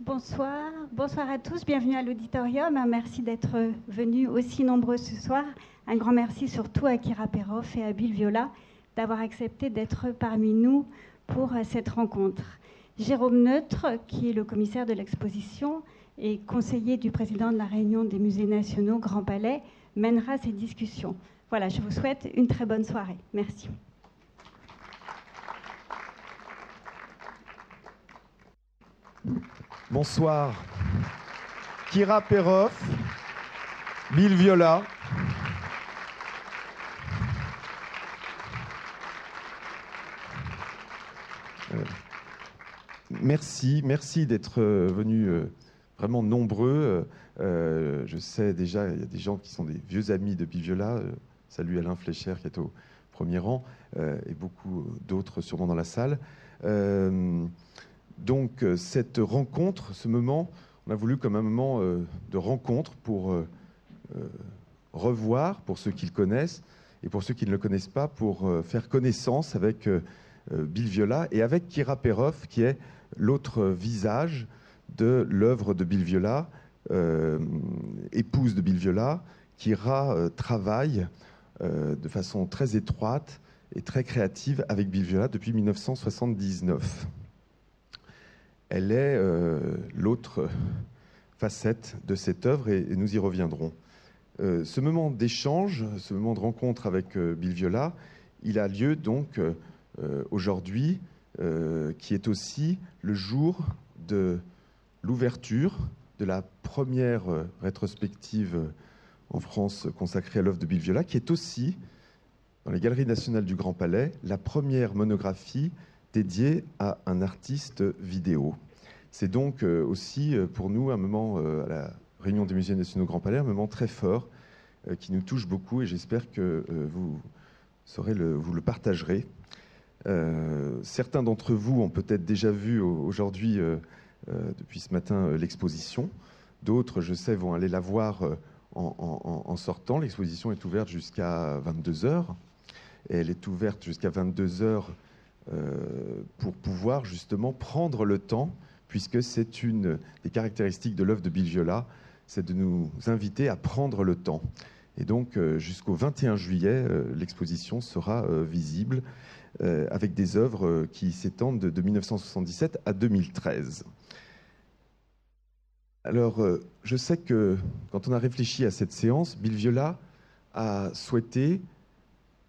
Bonsoir, bonsoir à tous, bienvenue à l'auditorium. Merci d'être venus aussi nombreux ce soir. Un grand merci surtout à Kira Perov et à Bill Viola d'avoir accepté d'être parmi nous pour cette rencontre. Jérôme Neutre, qui est le commissaire de l'exposition et conseiller du président de la Réunion des musées nationaux Grand Palais, mènera ces discussions. Voilà, je vous souhaite une très bonne soirée. Merci. Bonsoir. Kira Perov, Bill Viola. Euh, merci, merci d'être euh, venus euh, vraiment nombreux. je sais déjà, il y a des gens qui sont des vieux amis de Viola. salut Alain Flécher qui est au premier rang et beaucoup d'autres sûrement dans la salle. Donc euh, cette rencontre, ce moment, on a voulu comme un moment euh, de rencontre pour euh, revoir, pour ceux qui le connaissent, et pour ceux qui ne le connaissent pas, pour faire connaissance avec Bill Viola et avec Kira Perov, qui est l'autre visage de l'œuvre de Bill Viola, épouse de Bill Viola. Kira travaille de façon très étroite et très créative avec Bill Viola depuis 1979 elle est euh, l'autre facette de cette œuvre et, nous y reviendrons. Euh, ce moment d'échange, ce moment de rencontre avec euh, Bill Viola, il a lieu donc aujourd'hui, qui est aussi le jour de l'ouverture de la première rétrospective en France consacrée à l'œuvre de Bill Viola, qui est aussi, dans les Galeries nationales du Grand Palais, la première monographie dédié à un artiste vidéo. C'est donc euh, aussi euh, pour nous un moment euh, à la réunion des musées nationaux Grand Palais, un moment très fort qui nous touche beaucoup et j'espère que vous saurez le, vous le partagerez. certains d'entre vous ont peut-être déjà vu aujourd'hui, depuis ce matin, l'exposition. D'autres, je sais, vont aller la voir en, sortant. L'exposition est ouverte jusqu'à 22h. elle est ouverte jusqu'à 22h euh, pour pouvoir justement prendre le temps, puisque c'est une des caractéristiques de l'œuvre de Bill Viola, c'est de nous inviter à prendre le temps. Et donc euh, jusqu'au 21 juillet, euh, l'exposition sera visible avec des œuvres qui s'étendent de, 1977 à 2013. Alors, je sais que quand on a réfléchi à cette séance, Bill Viola a souhaité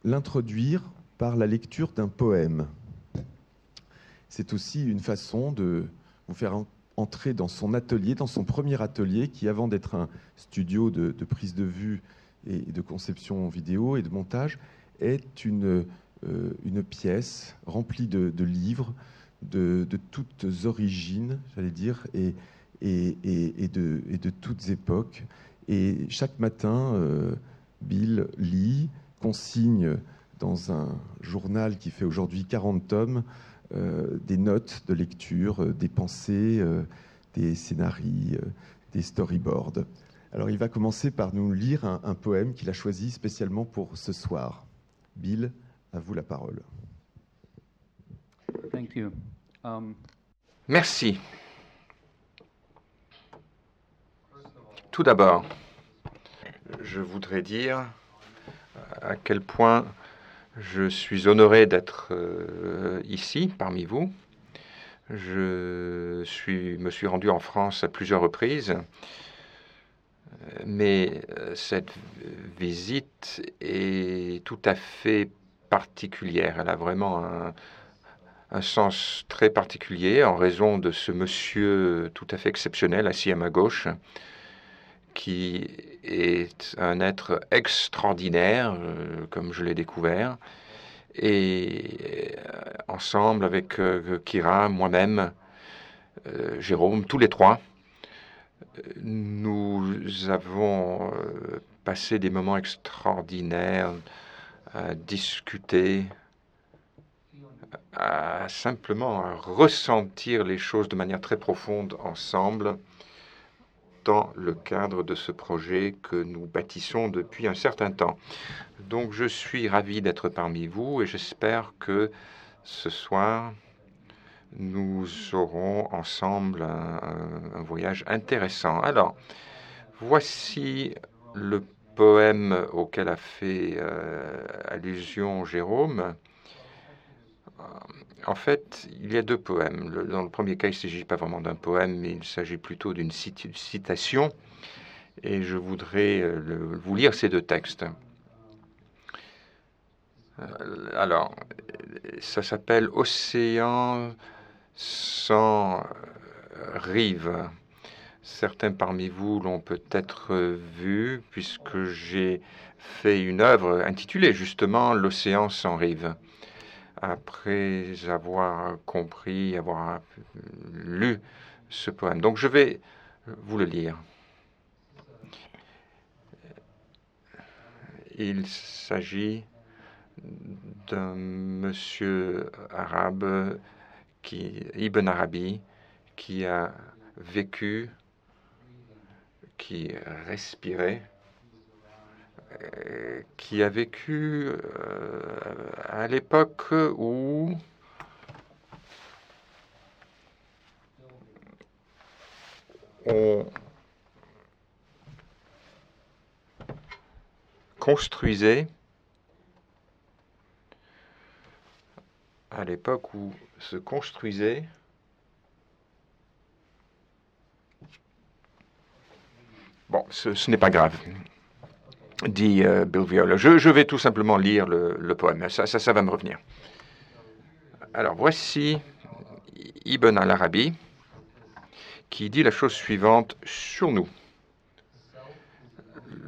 l'introduire par la lecture d'un poème c'est aussi une façon de vous faire entrer dans son atelier, dans son premier atelier, qui avant d'être un studio de, prise de vue et de conception vidéo et de montage, est une, euh, pièce remplie de, livres de, toutes origines, j'allais dire, et, de, toutes époques. Et chaque matin, euh, Bill lit, consigne dans un journal qui fait aujourd'hui 40 tomes, des notes de lecture, euh, des pensées, euh, des scénarios, des storyboards. Alors il va commencer par nous lire un, poème qu'il a choisi spécialement pour ce soir. Bill, à vous la parole. Um, Merci. Tout d'abord, je voudrais dire à quel point je suis honoré d'être euh, ici parmi vous. Je me suis rendu en France à plusieurs reprises, mais euh, cette visite est tout à fait particulière. Elle a vraiment un sens très particulier en raison de ce monsieur tout à fait exceptionnel assis à ma gauche, qui est un être extraordinaire, euh, comme je l'ai découvert. Et euh, ensemble avec euh, Kira, moi-même, Jérôme, tous les trois, nous avons passé des moments extraordinaires à discuter, à simplement ressentir les choses de manière très profonde ensemble dans le cadre de ce projet que nous bâtissons depuis un certain temps. Donc je suis ravi d'être parmi vous et j'espère que ce soir, nous aurons ensemble un, voyage intéressant. Alors, voici le poème auquel a fait euh, allusion Jérôme. En fait, il y a deux poèmes. dans le premier cas, il ne s'agit pas vraiment d'un poème, mais il s'agit plutôt d'une citation. Et je voudrais euh, vous lire ces deux textes. Euh, alors, ça s'appelle Océan sans rive. Certains parmi vous l'ont peut-être vu, puisque j'ai fait une œuvre intitulée justement L'océan sans rive. Après avoir compris, avoir lu ce poème. Donc je vais vous le lire. Il s'agit d'un monsieur arabe, qui, Ibn Arabi, qui a vécu, qui respirait, euh, qui a vécu euh, à l'époque où on construisait à l'époque où se construisait Bon, ce, n'est pas grave, dit euh, Bill Viola. Je, vais tout simplement lire le, poème. Ça, ça, ça, va me revenir. Alors, voici Ibn al-Arabi qui dit la chose suivante sur nous.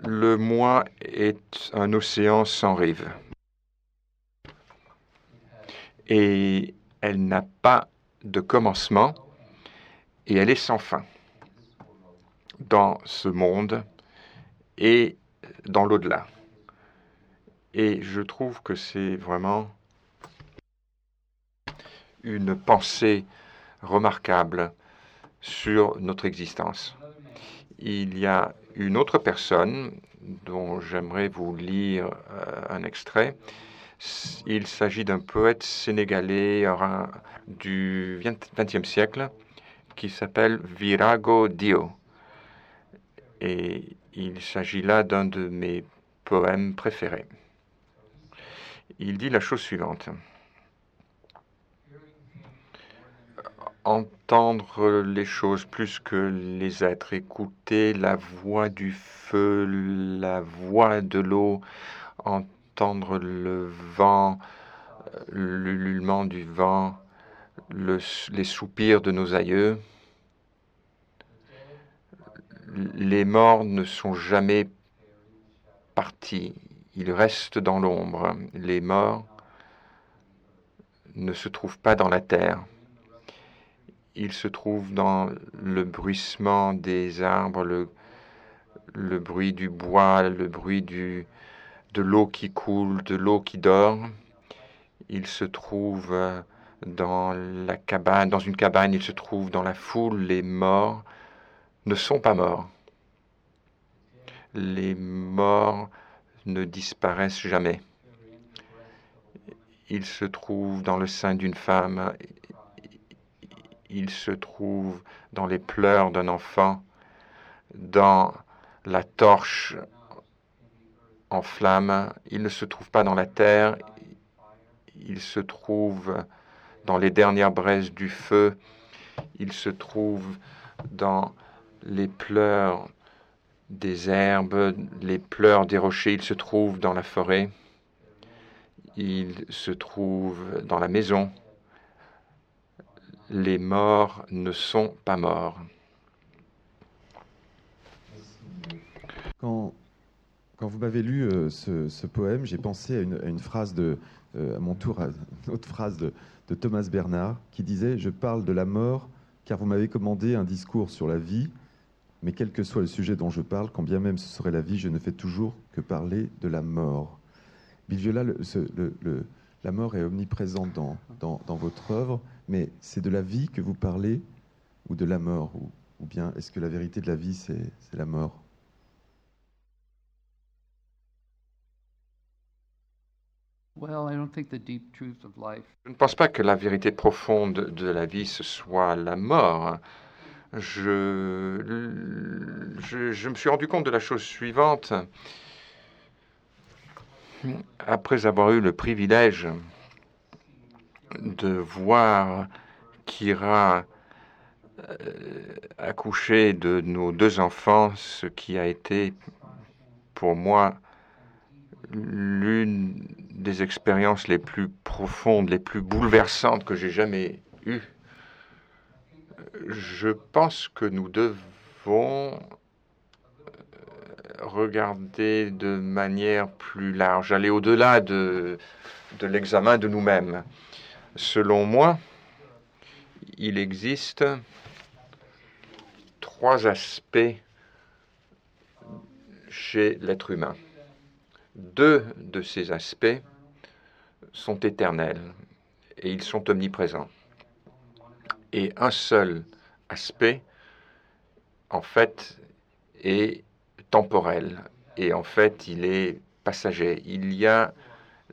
Le moi est un océan sans rive et elle n'a pas de commencement et elle est sans fin dans ce monde et dans l'au-delà. Et je trouve que c'est vraiment une pensée remarquable sur notre existence. Il y a une autre personne dont j'aimerais vous lire euh, un extrait il s'agit d'un poète sénégalais du XXe siècle qui s'appelle Virago Dio. Il s'agit là d'un de mes poèmes préférés. Il dit la chose suivante. Entendre les choses plus que les êtres, écouter la voix du feu, la voix de l'eau, entendre le vent, l'ululement du vent, les soupirs de nos aïeux. Les morts ne sont jamais partis, ils restent dans l'ombre. Les morts ne se trouvent pas dans la terre. Ils se trouvent dans le bruissement des arbres, le, bruit du bois, le bruit de l'eau qui coule, de l'eau qui dort. Il se trouve dans la cabane, dans une cabane, il se trouve dans la foule. Les morts ne sont pas morts. Les morts ne disparaissent jamais. Il se trouve dans le sein d'une femme. Il se trouve dans les pleurs d'un enfant, dans la torche en flammes. Il ne se trouve pas dans la terre, il se trouve dans les dernières braises du feu, il se trouve dans les pleurs des herbes, les pleurs des rochers, il se trouve dans la forêt, il se trouve dans la maison. Les morts ne sont pas morts. Quand quand vous m'avez lu euh, ce, poème, j'ai pensé à une, phrase de, euh, à mon tour, à une autre phrase de, Thomas Bernard qui disait Je parle de la mort car vous m'avez commandé un discours sur la vie, mais quel que soit le sujet dont je parle, quand bien même ce serait la vie, je ne fais toujours que parler de la mort. Bill le, la mort est omniprésente dans, dans, votre œuvre, mais c'est de la vie que vous parlez ou de la mort Ou, ou bien est-ce que la vérité de la vie, c'est la mort? Je ne pense pas que la vérité profonde de la vie, ce soit la mort. Je, je, me suis rendu compte de la chose suivante. Après avoir eu le privilège de voir Kira euh, accoucher de nos deux enfants, ce qui a été pour moi l'une des expériences les plus profondes, les plus bouleversantes que j'ai jamais eues. Je pense que nous devons euh, regarder de manière plus large, aller au-delà de, de l'examen de nous-mêmes. Selon moi, il existe trois aspects chez l'être humain. Deux de ces aspects sont éternels et ils sont omniprésents. Et un seul aspect, en fait, est temporel et en fait, il est passager. Il y a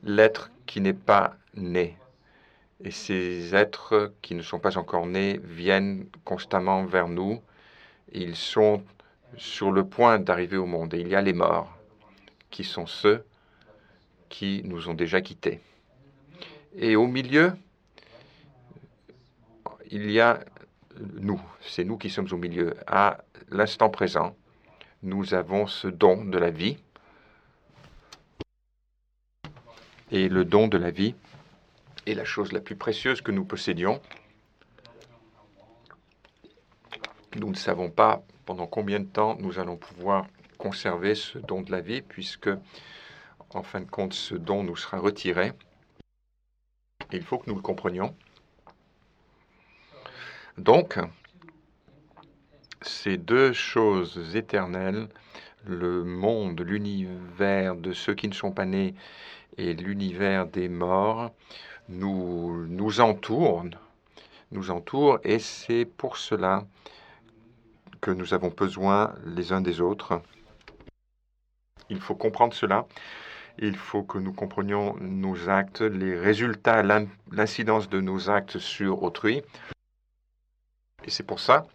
l'être qui n'est pas né. Et ces êtres qui ne sont pas encore nés viennent constamment vers nous. Ils sont sur le point d'arriver au monde. Et il y a les morts, qui sont ceux qui nous ont déjà quittés. Et au milieu, il y a nous, c'est nous qui sommes au milieu. À l'instant présent, nous avons ce don de la vie. Et le don de la vie est la chose la plus précieuse que nous possédions. Nous ne savons pas pendant combien de temps nous allons pouvoir conserver ce don de la vie, puisque, en fin de compte, ce don nous sera retiré. il faut que nous le comprenions. Donc, ces deux choses éternelles, le monde, l'univers de ceux qui ne sont pas nés et l'univers des morts, nous, entourent, nous entourent, et c'est pour cela que nous avons besoin les uns des autres. Il faut comprendre cela. Il faut que nous comprenions nos actes, les résultats, l'incidence de nos actes sur autrui. Et c'est pour ça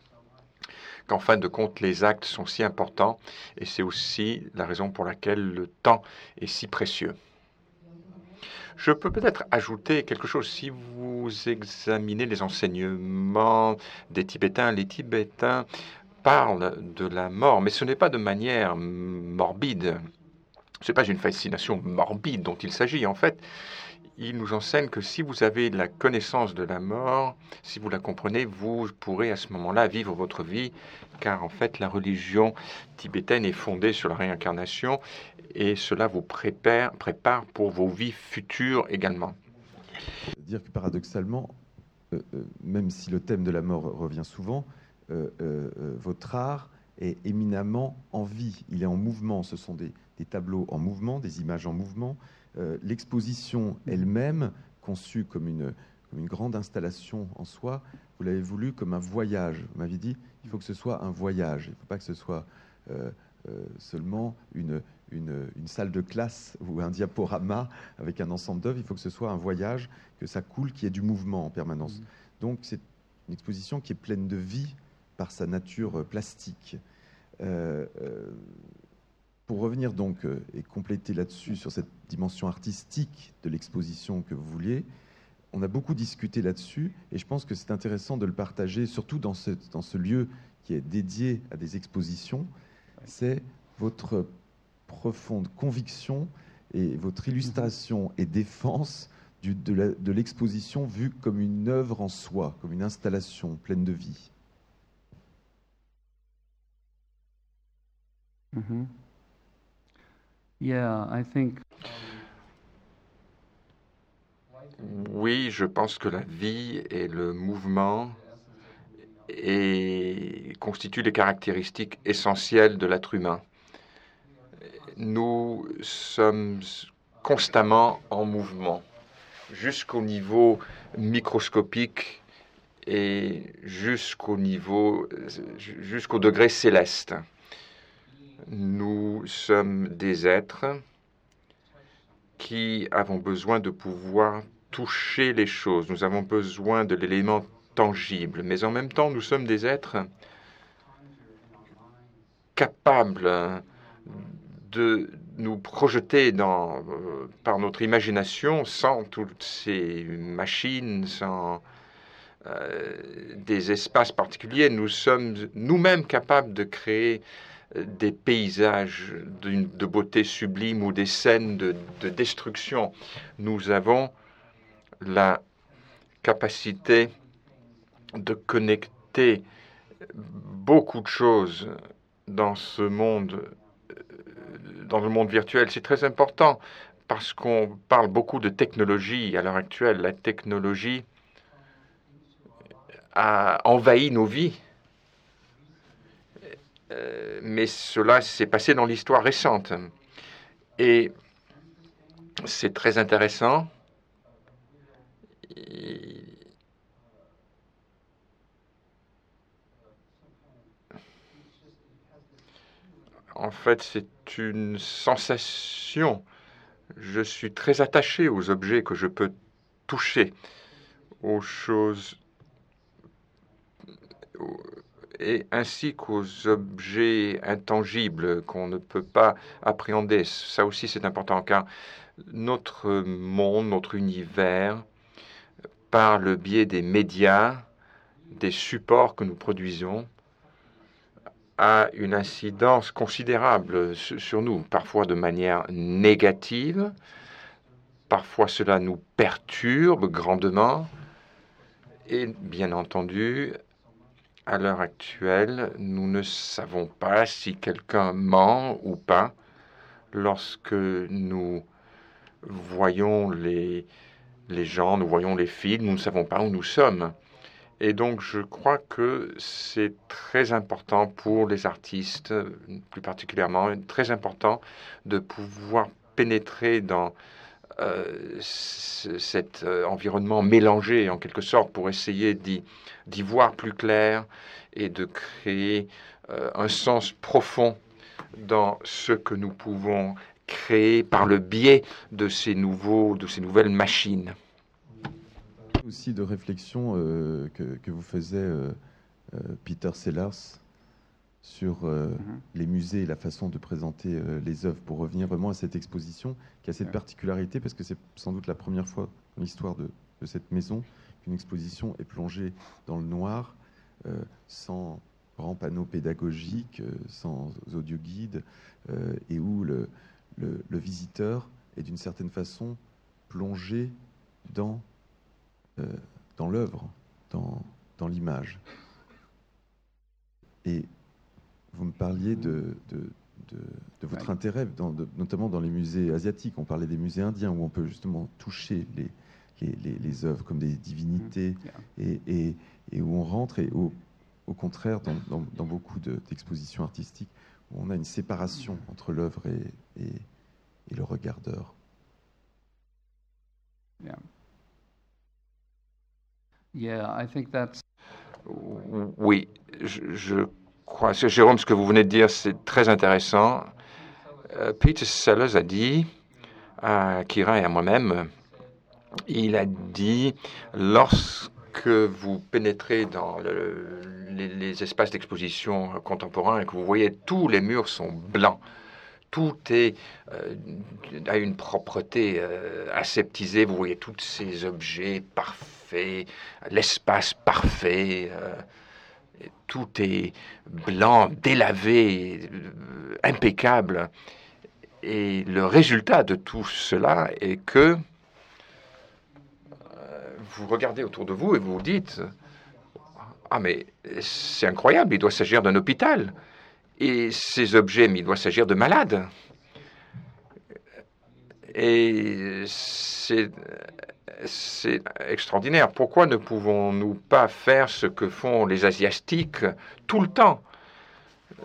qu'en fin de compte, les actes sont si importants et c'est aussi la raison pour laquelle le temps est si précieux. Je peux peut-être ajouter quelque chose. Si vous examinez les enseignements des Tibétains, les Tibétains parle de la mort, mais ce n'est pas de manière morbide. Ce n'est pas une fascination morbide dont il s'agit. En fait, il nous enseigne que si vous avez la connaissance de la mort, si vous la comprenez, vous pourrez à ce moment-là vivre votre vie, car en fait la religion tibétaine est fondée sur la réincarnation et cela vous prépare, prépare pour vos vies futures également. Dire que paradoxalement, euh, euh, même si le thème de la mort revient souvent, euh, votre art est éminemment en vie, il est en mouvement, ce sont des, tableaux en mouvement, des images en mouvement. L'exposition elle-même, conçue comme une, une grande installation en soi, vous l'avez voulu comme un voyage. Vous m'avez dit, il faut que ce soit un voyage, il ne faut pas que ce soit seulement une, une, une, salle de classe ou un diaporama avec un ensemble d'œuvres, il faut que ce soit un voyage, que ça coule, qu'il y ait du mouvement en permanence. Mmh. Donc c'est une exposition qui est pleine de vie, par sa nature plastique. Euh, euh, pour revenir donc euh, et compléter là-dessus sur cette dimension artistique de l'exposition que vous vouliez, on a beaucoup discuté là-dessus et je pense que c'est intéressant de le partager, surtout dans ce, dans ce lieu qui est dédié à des expositions. C'est votre profonde conviction et votre illustration et défense du, de l'exposition vue comme une œuvre en soi, comme une installation pleine de vie. Mm-hmm. Oui, je pense que la vie et le mouvement constituent des caractéristiques essentielles de l'être humain. Nous sommes constamment en mouvement, jusqu'au niveau microscopique et jusqu'au niveau, jusqu'au degré céleste. Nous sommes des êtres qui avons besoin de pouvoir toucher les choses. Nous avons besoin de l'élément tangible, mais en même temps, nous sommes des êtres capables de nous projeter dans, euh, par notre imagination sans toutes ces machines, sans euh, des espaces particuliers. Nous sommes nous-mêmes capables de créer des paysages de beauté sublime ou des scènes de, de destruction. Nous avons la capacité de connecter beaucoup de choses dans ce monde dans le monde virtuel. C'est très important parce qu'on parle beaucoup de technologie à l'heure actuelle. La technologie a envahi nos vies. Euh, mais cela s'est passé dans l'histoire récente. Et c'est très intéressant. En fait, c'est une sensation. Je suis très attaché aux objets que je peux toucher, aux choses, et ainsi qu'aux objets intangibles qu'on ne peut pas appréhender. Ça aussi, c'est important car notre monde, notre univers, par le biais des médias, des supports que nous produisons, a une incidence considérable sur nous, parfois de manière négative, parfois cela nous perturbe grandement, et bien entendu, à l'heure actuelle, nous ne savons pas si quelqu'un ment ou pas lorsque nous voyons les, les gens, nous voyons les films, nous ne savons pas où nous sommes. Et donc, je crois que c'est très important pour les artistes, plus particulièrement, très important de pouvoir pénétrer dans cet euh, environnement mélangé, en quelque sorte, pour essayer d'y voir plus clair et de créer euh, un sens profond dans ce que nous pouvons créer par le biais de ces, nouveaux, de ces nouvelles machines. Aussi de réflexion euh, que, vous faisait euh, euh, Peter Sellers sur mhm. les musées et la façon de présenter les œuvres, pour revenir vraiment à cette exposition qui a cette particularité, parce que c'est sans doute la première fois dans l'histoire de, cette maison qu'une exposition est plongée dans le noir, sans grand panneau pédagogique, sans audio guide, et où le, le visiteur est d'une certaine façon plongé dans euh, dans l'œuvre, dans, dans l'image. Et vous me parliez de, de, de, votre intérêt, dans, notamment dans les musées asiatiques. On parlait des musées indiens où on peut justement toucher les, les, les, œuvres comme des divinités mm, et, et, et, où on rentre, et au, au contraire, dans, dans, beaucoup d'expositions artistiques, où on a une séparation entre l'œuvre et, et, le regardeur. Oui, je, Jérôme, ce que vous venez de dire, c'est très intéressant. Euh, Peter Sellers a dit à Kira et à moi-même, il a dit, lorsque vous pénétrez dans les, espaces d'exposition contemporains et que vous voyez tous les murs sont blancs, tout est euh, a une propreté euh, aseptisée. Vous voyez tous ces objets parfaits, l'espace parfait. Euh, tout est blanc, délavé, impeccable. Et le résultat de tout cela est que vous regardez autour de vous et vous vous dites Ah, mais c'est incroyable, il doit s'agir d'un hôpital. Et ces objets, mais il doit s'agir de malades. Et c'est extraordinaire. Pourquoi ne pouvons-nous pas faire ce que font les Asiatiques tout le temps?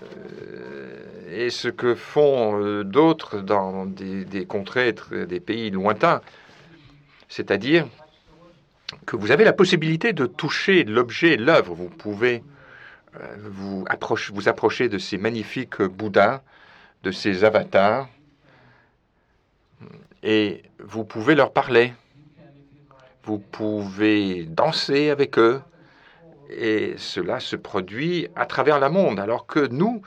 Euh, et ce que font euh, d'autres dans des, contrées, des pays lointains? C'est-à-dire que vous avez la possibilité de toucher l'objet, l'œuvre. Vous pouvez euh, vous, approche, vous approchez de ces magnifiques Bouddhas, de ces avatars, Et vous pouvez leur parler. Vous pouvez danser avec eux. Et cela se produit à travers le monde. Alors que nous,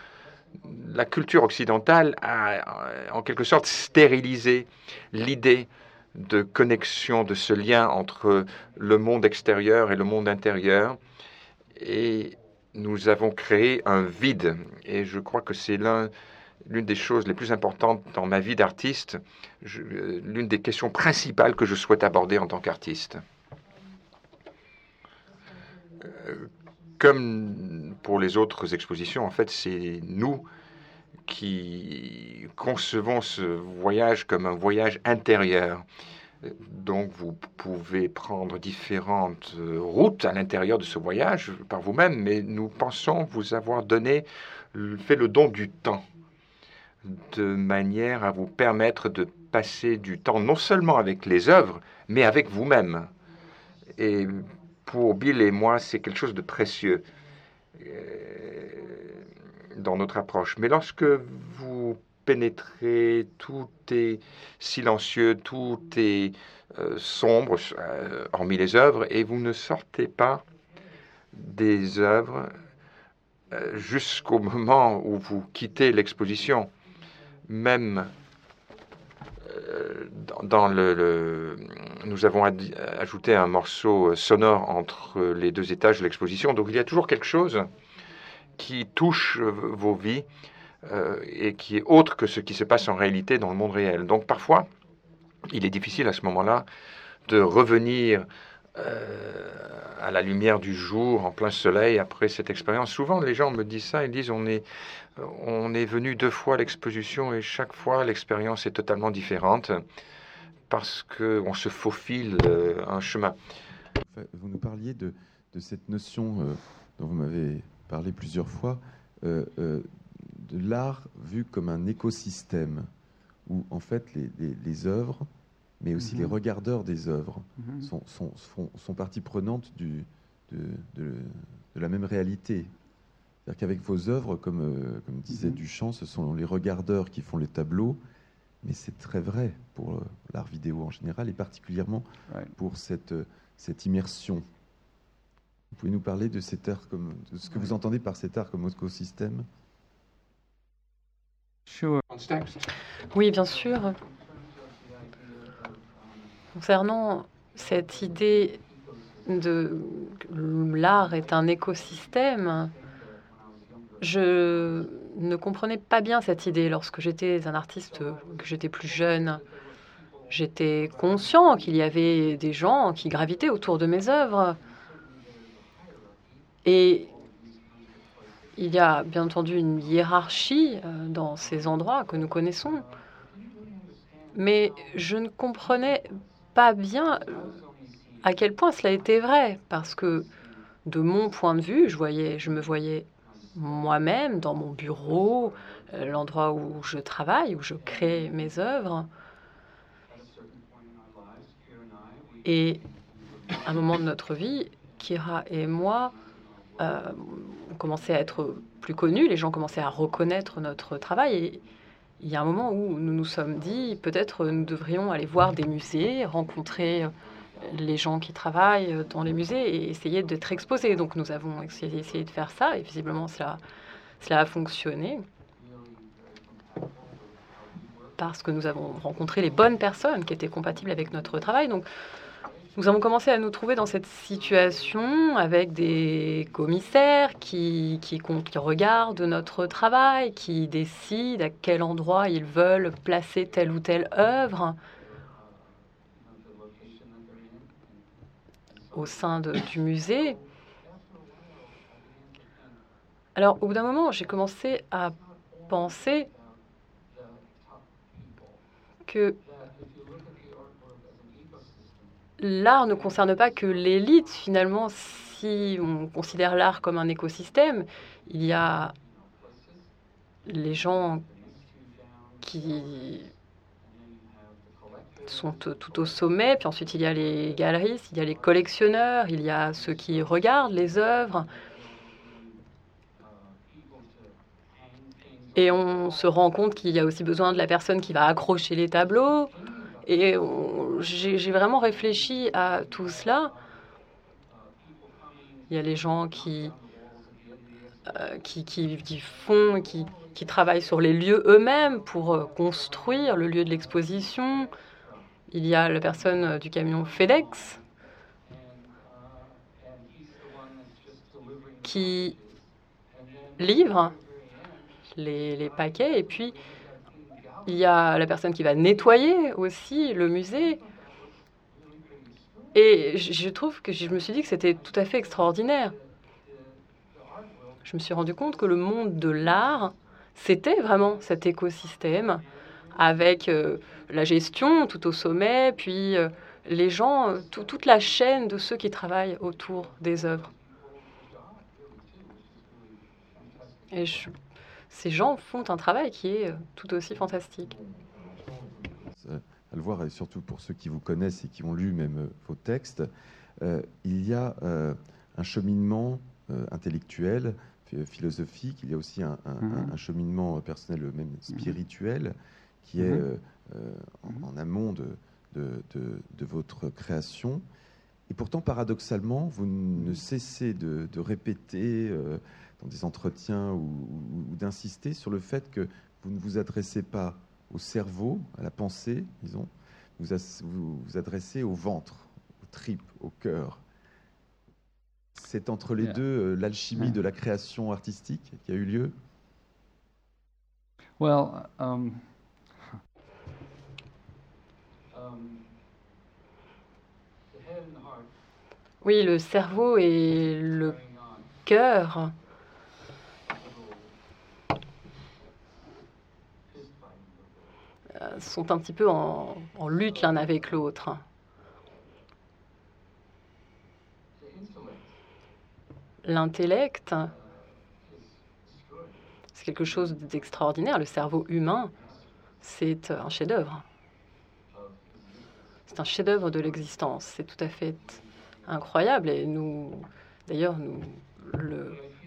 la culture occidentale a en quelque sorte stérilisé l'idée de connexion, de ce lien entre le monde extérieur et le monde intérieur. Et nous avons créé un vide. Et je crois que c'est l'une des choses les plus importantes dans ma vie d'artiste, l'une des questions principales que je souhaite aborder en tant qu'artiste. Euh, comme pour les autres expositions, en fait, c'est nous qui concevons ce voyage comme un voyage intérieur. Donc vous pouvez prendre différentes routes à l'intérieur de ce voyage par vous-même, mais nous pensons vous avoir donné, fait le don du temps, de manière à vous permettre de passer du temps non seulement avec les œuvres, mais avec vous-même. Et pour Bill et moi, c'est quelque chose de précieux euh, dans notre approche. Mais lorsque vous pénétrez, tout est silencieux, tout est euh, sombre, euh, hormis les œuvres, et vous ne sortez pas des œuvres jusqu'au moment où vous quittez l'exposition. Même dans le, nous avons ajouté un morceau sonore entre les deux étages de l'exposition. Donc il y a toujours quelque chose qui touche vos vies euh, et qui est autre que ce qui se passe en réalité dans le monde réel. Donc parfois, il est difficile à ce moment-là de revenir euh, à la lumière du jour, en plein soleil, après cette expérience. Souvent, les gens me disent ça, ils disent on est, on est venu deux fois à l'exposition et chaque fois l'expérience est totalement différente parce qu'on se faufile euh, un chemin. Vous nous parliez de, de cette notion euh, dont vous m'avez parlé plusieurs fois, euh, de l'art vu comme un écosystème, où en fait les, les, œuvres, mais aussi les mhm. regardeurs des œuvres, mhm. sont, sont, sont, partie prenante du, de, de, de, la même réalité. C'est-à-dire qu'avec vos œuvres, comme, comme disait mhm. Duchamp, ce sont les regardeurs qui font les tableaux, mais c'est très vrai pour euh, l'art vidéo en général et particulièrement pour cette, euh, cette immersion. Vous pouvez nous parler de cet art comme de ce que vous entendez par cet art comme écosystème Oui, bien sûr. Concernant cette idée de l'art est un écosystème, je ne comprenais pas bien cette idée lorsque j'étais un artiste, que j'étais plus jeune. J'étais conscient qu'il y avait des gens qui gravitaient autour de mes œuvres. Et il y a bien entendu une hiérarchie euh, dans ces endroits que nous connaissons. Mais je ne comprenais pas bien à quel point cela était vrai, parce que de mon point de vue, je, voyais, je me voyais moi-même, dans mon bureau, euh, l'endroit où je travaille, où je crée mes œuvres. Et à un moment de notre vie, Kira et moi, euh, on commençait à être plus connus, les gens commençaient à reconnaître notre travail. Et il y a un moment où nous nous sommes dit, peut-être nous devrions aller voir des musées, rencontrer les gens qui travaillent dans les musées et essayer d'être exposés. Donc nous avons essayé, de faire ça et visiblement cela, a fonctionné parce que nous avons rencontré les bonnes personnes qui étaient compatibles avec notre travail. Donc nous avons commencé à nous trouver dans cette situation avec des commissaires qui, qui regardent notre travail, qui décident à quel endroit ils veulent placer telle ou telle œuvre. Au sein du musée. Alors, au bout d'un moment, j'ai commencé à penser que l'art ne concerne pas que l'élite. Finalement, si on considère l'art comme un écosystème, il y a les gens qui sont tout au sommet. Puis ensuite, il y a les galeristes, il y a les collectionneurs, il y a ceux qui regardent les œuvres. Et on se rend compte qu'il y a aussi besoin de la personne qui va accrocher les tableaux. Et j'ai vraiment réfléchi à tout cela. Il y a les gens qui, euh, qui, qui, font, qui, qui travaillent sur les lieux eux-mêmes pour euh, construire le lieu de l'exposition. Il y a la personne euh, du camion FedEx qui livre les, paquets et puis il y a la personne qui va nettoyer aussi le musée. Et je trouve que je me suis dit que c'était tout à fait extraordinaire. Je me suis rendu compte que le monde de l'art, c'était vraiment cet écosystème avec euh, la gestion tout au sommet, puis euh, les gens, euh, toute la chaîne de ceux qui travaillent autour des œuvres. Et je, ces gens font un travail qui est euh, tout aussi fantastique. À le voir, et surtout pour ceux qui vous connaissent et qui ont lu même vos textes, euh, il y a un cheminement intellectuel, philosophique, il y a aussi un, mhm. cheminement personnel, même mhm. spirituel, qui est mhm. en, amont de, de, votre création. Et pourtant, paradoxalement, vous ne cessez de, répéter dans des entretiens ou, d'insister sur le fait que vous ne vous adressez pas au cerveau, à la pensée, disons, vous vous, vous adressez au ventre, aux tripes, au cœur. C'est entre les deux euh, l'alchimie de la création artistique qui a eu lieu? Well, um, oui, le cerveau et le cœur sont un petit peu en, lutte l'un avec l'autre. L'intellect, c'est quelque chose d'extraordinaire. Le cerveau humain, c'est un chef-d'œuvre. C'est un chef-d'œuvre de l'existence. C'est tout à fait incroyable. Et nous, d'ailleurs, nous,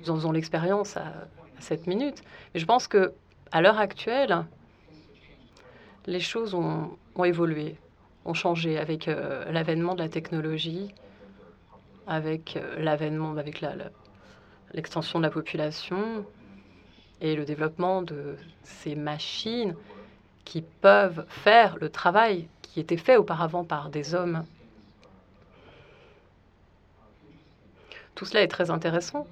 en faisons l'expérience à, 7 minutes. Mais je pense que à l'heure actuelle, les choses ont, évolué, ont changé avec euh, l'avènement de la technologie, avec euh, l'avènement, avec l'extension de la population et le développement de ces machines qui peuvent faire le travail qui était fait auparavant par des hommes. Tout cela est très intéressant,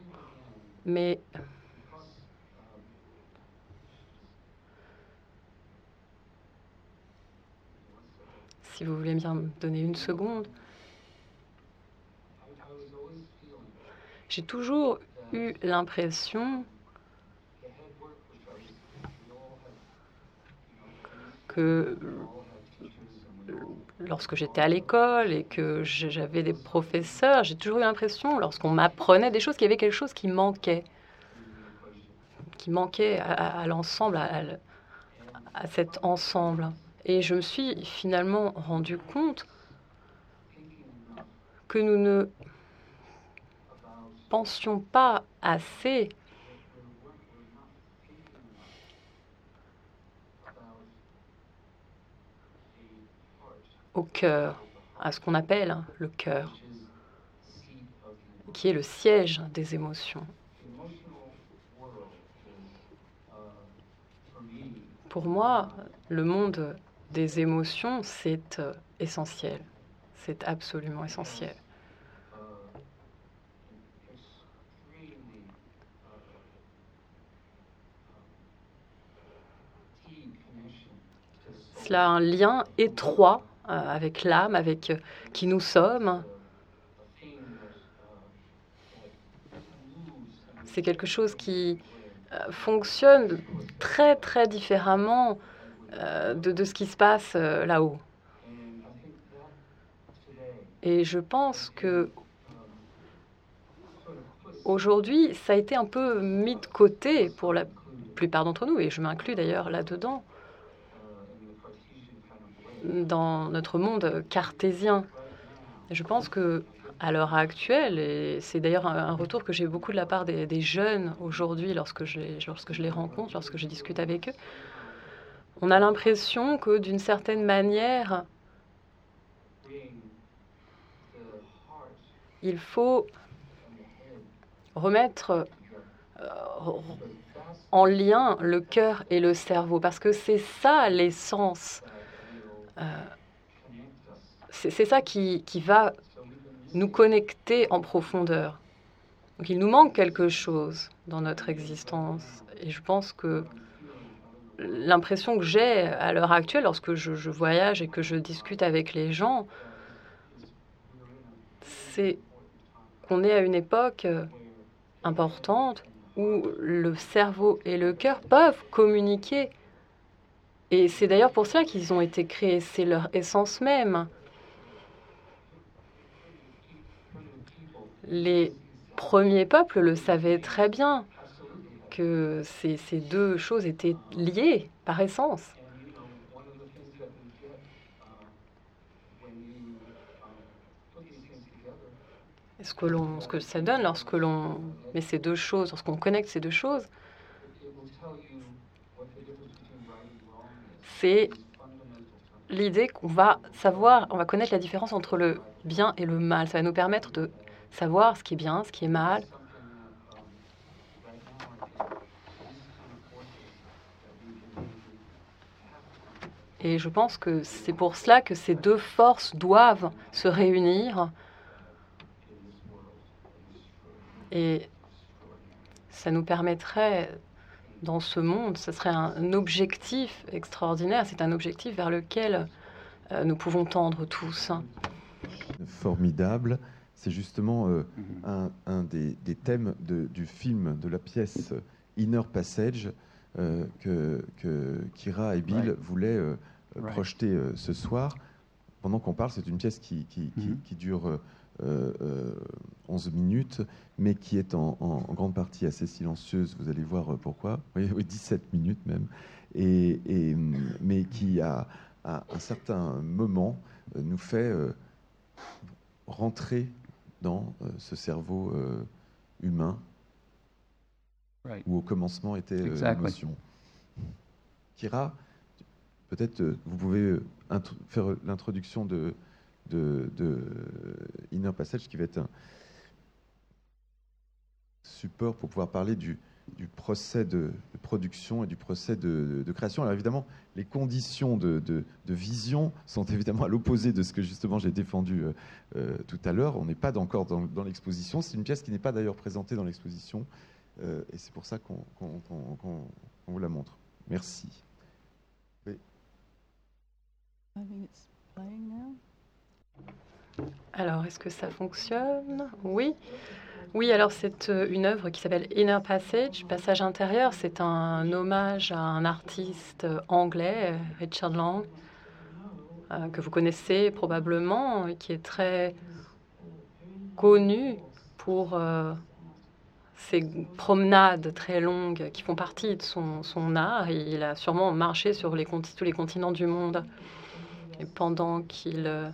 mais si vous voulez bien me donner une seconde. J'ai toujours eu l'impression que lorsque j'étais à l'école et que j'avais des professeurs, j'ai toujours eu l'impression, lorsqu'on m'apprenait des choses, qu'il y avait quelque chose qui manquait, qui manquait à, l'ensemble, à cet ensemble. Et je me suis finalement rendu compte que nous ne pensions pas assez au cœur, à ce qu'on appelle le cœur, qui est le siège des émotions. Pour moi, le monde des émotions, c'est euh, essentiel. C'est absolument essentiel. Cela a un lien étroit avec l'âme, avec euh, qui nous sommes. C'est quelque chose qui fonctionne très très différemment euh, de, ce qui se passe euh, là-haut. Et je pense que aujourd'hui, ça a été un peu mis de côté pour la plupart d'entre nous, et je m'inclus d'ailleurs là-dedans, dans notre monde cartésien. je pense que à l'heure actuelle, et c'est d'ailleurs un, retour que j'ai beaucoup de la part des, jeunes aujourd'hui lorsque je, lorsque je les rencontre, lorsque je discute avec eux, on a l'impression que d'une certaine manière, il faut remettre euh, en lien le cœur et le cerveau, parce que c'est ça l'essence. Euh, c'est ça qui, va nous connecter en profondeur. Il nous manque quelque chose dans notre existence. Et je pense que l'impression que j'ai à l'heure actuelle, lorsque je, je, voyage et que je discute avec les gens, c'est qu'on est à une époque euh, importante où le cerveau et le cœur peuvent communiquer. Et c'est d'ailleurs pour ça qu'ils ont été créés, c'est leur essence même. Les premiers peuples le savaient très bien que ces, deux choses étaient liées par essence. ce que, ce que ça donne lorsque l'on met ces deux choses, lorsqu'on connecte ces deux choses, c'est l'idée qu'on va savoir, on va connaître la différence entre le bien et le mal. Ça va nous permettre de savoir ce qui est bien, ce qui est mal. Et je pense que c'est pour cela que ces deux forces doivent se réunir et ça nous permettrait, dans ce monde, ce serait un objectif extraordinaire, c'est un objectif vers lequel euh, nous pouvons tendre tous. Formidable. C'est justement euh, un, un des, des, thèmes de, du film, de la pièce Inner Passage, euh, que, que, Kira et Bill right. voulaient euh, right. projeter euh, ce soir. Pendant qu'on parle, c'est une pièce qui, qui, qui, mm -hmm. qui dure euh, 11 euh, minutes, mais qui est en, en, en, grande partie assez silencieuse. Vous allez voir pourquoi. Oui, oui 17 minutes même. Et, et, mais qui, à, à, un certain moment, euh, nous fait euh, rentrer dans ce cerveau humain right. où au commencement était exactly. l'émotion. Kira, peut-être vous pouvez faire l'introduction de, de, Inner Passage qui va être un support pour pouvoir parler du, procès de, production et du procès de, création. Alors évidemment, les conditions de, vision sont évidemment à l'opposé de ce que justement j'ai défendu euh, euh, tout à l'heure. On n'est pas encore dans, l'exposition. C'est une pièce qui n'est pas d'ailleurs présentée dans l'exposition. Euh, et c'est pour ça qu'on qu qu qu vous la montre. Merci. I think it's. Alors, est-ce que ça fonctionne? Oui. Oui, alors c'est euh, une œuvre qui s'appelle Inner Passage, Passage intérieur. C'est un hommage à un artiste euh, anglais, Richard Lang, euh, que vous connaissez probablement, qui est très connu pour euh, ses promenades très longues qui font partie de son, art. Et il a sûrement marché sur tous les continents du monde. Et pendant qu'il euh,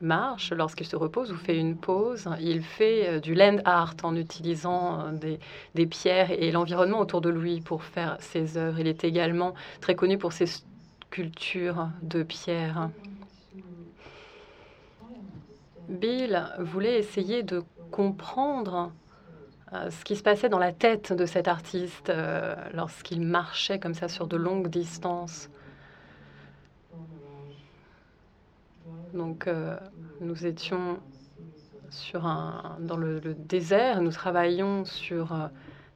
marche, lorsqu'il se repose ou fait une pause, il fait euh, du land art en utilisant euh, des, pierres et l'environnement autour de lui pour faire ses œuvres. Il est également très connu pour ses sculptures de pierre. Bill voulait essayer de comprendre euh, ce qui se passait dans la tête de cet artiste lorsqu'il marchait comme ça sur de longues distances. Donc, euh, nous étions sur un, dans le, désert, nous travaillions sur euh,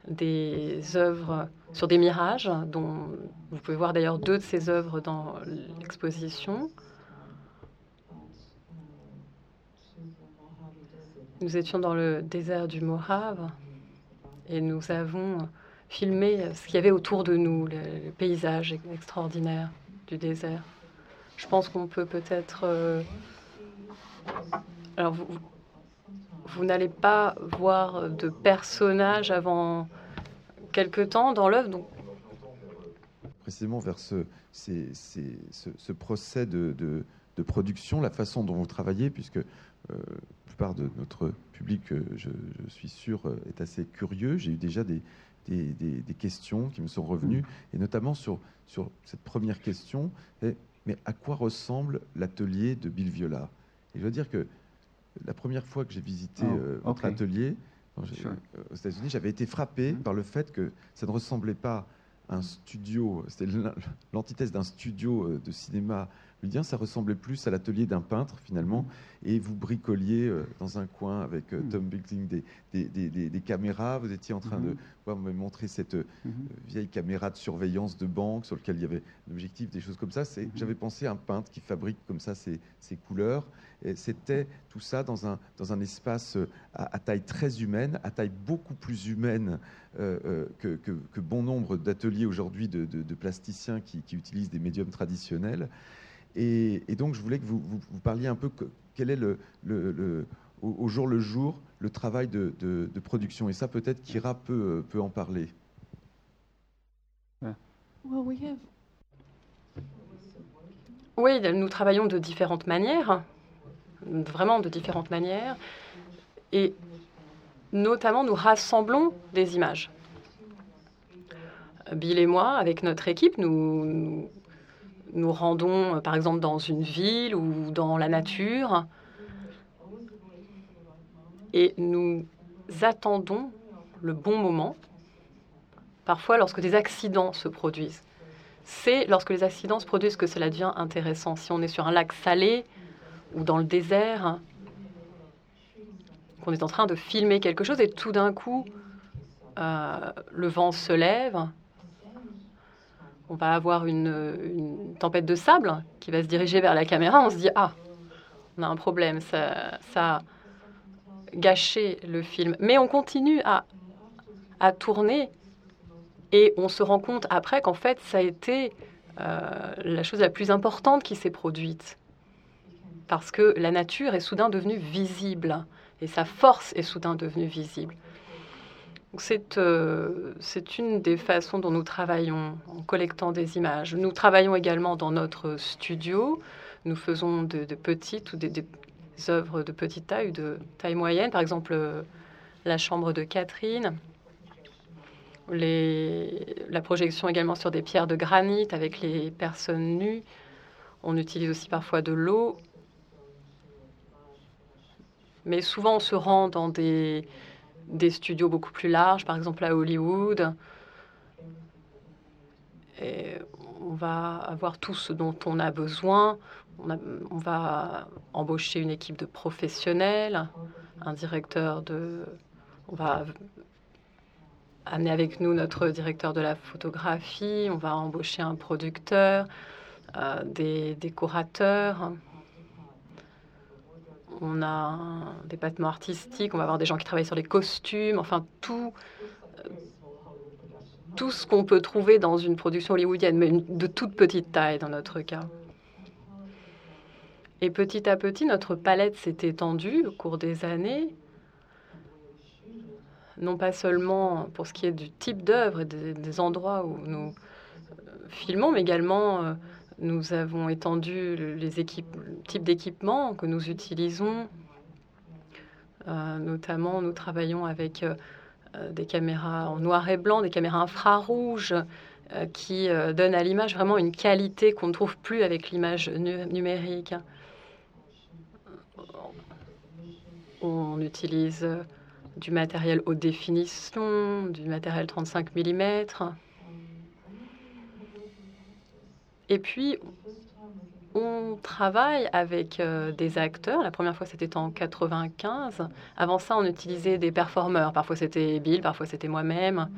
des œuvres, sur des mirages, dont vous pouvez voir d'ailleurs deux de ces œuvres dans l'exposition. Nous étions dans le désert du Mojave et nous avons filmé ce qu'il y avait autour de nous, le paysage extraordinaire du désert. Je pense qu'on peut peut-être. Euh... Alors, vous, vous n'allez pas voir de personnages avant quelque temps dans l'œuvre. Donc... Précisément vers ce, ce, procès de, de, production, la façon dont vous travaillez, puisque euh, la plupart de notre public, euh, je, suis sûr, est assez curieux. J'ai eu déjà des, des, des, questions qui me sont revenues, et notamment sur, sur cette première question. Mais à quoi ressemble l'atelier de Bill Viola? Et je dois dire que la première fois que j'ai visité Oh, euh, votre atelier Sure. euh, aux États-Unis, j'avais été frappé Mhm. par le fait que ça ne ressemblait pas à un studio, c'était l'an- l'antithèse d'un studio euh, de cinéma hollywoodien, ça ressemblait plus à l'atelier d'un peintre finalement, et vous bricoliez euh, dans un coin avec euh, Mhm. Tom Building des, des, des- des- des caméras, vous étiez en train de Mhm. voir, me montrer cette euh, Mhm. vieille caméra de surveillance de banque sur lequel il y avait l'objectif, des choses comme ça. C'est, Mhm. J'avais pensé à un peintre qui fabrique comme ça ses, ses couleurs. C'était tout ça dans un, dans un espace à, à taille très humaine, à taille beaucoup plus humaine que, que- que bon nombre d'ateliers aujourd'hui de, de- de plasticiens qui, qui utilisent des médiums traditionnels. Et, et donc, je voulais que vous, vous- vous parliez un peu que- quel est le, le- le- au, au jour le jour le travail de, de- de production. Et ça, peut-être Kira peut, euh, peut en parler. Well, we have Oui, nous travaillons de différentes manières, vraiment de différentes manières, et notamment nous rassemblons des images. Bill et moi, avec notre équipe, nous nous, rendons euh, par exemple dans une ville ou dans la nature, et nous attendons le bon moment, parfois lorsque des accidents se produisent c'est lorsque les accidents se produisent que cela devient intéressant. Si on est sur un lac salé ou dans le désert, qu'on est en train de filmer quelque chose et tout d'un coup, euh, le vent se lève, on va avoir une, tempête de sable qui va se diriger vers la caméra, on se dit, ah, on a un problème, ça, a gâché le film. Mais on continue à, à tourner et on se rend compte après qu'en fait, ça a été euh, la chose la plus importante qui s'est produite. Parce que la nature est soudain devenue visible et sa force est soudain devenue visible. Euh, c'est une des façons dont nous travaillons en collectant des images. Nous travaillons également dans notre studio. Nous faisons de, petites ou des, des œuvres de petite taille ou de taille moyenne. Par exemple, euh, la chambre de Catherine les, la projection également sur des pierres de granit avec les personnes nues. On utilise aussi parfois de l'eau. Mais souvent, on se rend dans des, des studios beaucoup plus larges, par exemple à Hollywood. Et on va avoir tout ce dont on a besoin. On, va embaucher une équipe de professionnels, un directeur de... On va amener avec nous notre directeur de la photographie, on va embaucher un producteur, euh, des décorateurs. On a un département artistique, on va avoir des gens qui travaillent sur les costumes, enfin tout, euh, ce qu'on peut trouver dans une production hollywoodienne, mais de toute petite taille dans notre cas. Et petit à petit, notre palette s'est étendue au cours des années non pas seulement pour ce qui est du type d'œuvre et des, des endroits où nous euh, filmons, mais également euh, nous avons étendu le- les équipes, le type d'équipement que nous utilisons. Euh, notamment, nous travaillons avec euh, euh, des caméras en noir et blanc, des caméras infrarouges qui donnent à l'image vraiment une qualité qu'on ne trouve plus avec l'image nu- numérique. On utilise du matériel haute définition, du matériel 35 mm. Et puis, on travaille avec euh, des acteurs. La première fois, c'était en 95. Avant ça, on utilisait des performeurs. Parfois, c'était Bill, parfois, c'était moi-même.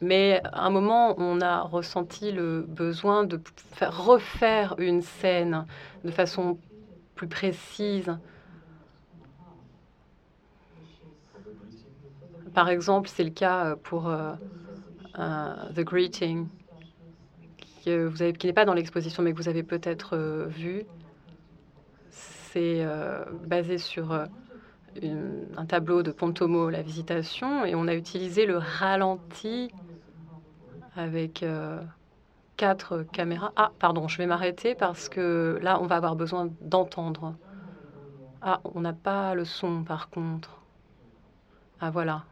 Mais à un moment, on a ressenti le besoin de faire refaire une scène de façon plus précise. Par exemple, c'est le cas pour euh, euh, The Greeting, vous avez- qui n'est pas dans l'exposition, mais que vous avez peut-être euh, vu. C'est euh, basé sur euh, un tableau de Pontomo, La Visitation, et on a utilisé le ralenti avec quatre caméras. Ah, pardon, je vais m'arrêter parce que là, on va avoir besoin d'entendre. Ah, on n'a pas le son par contre. Ah, voilà.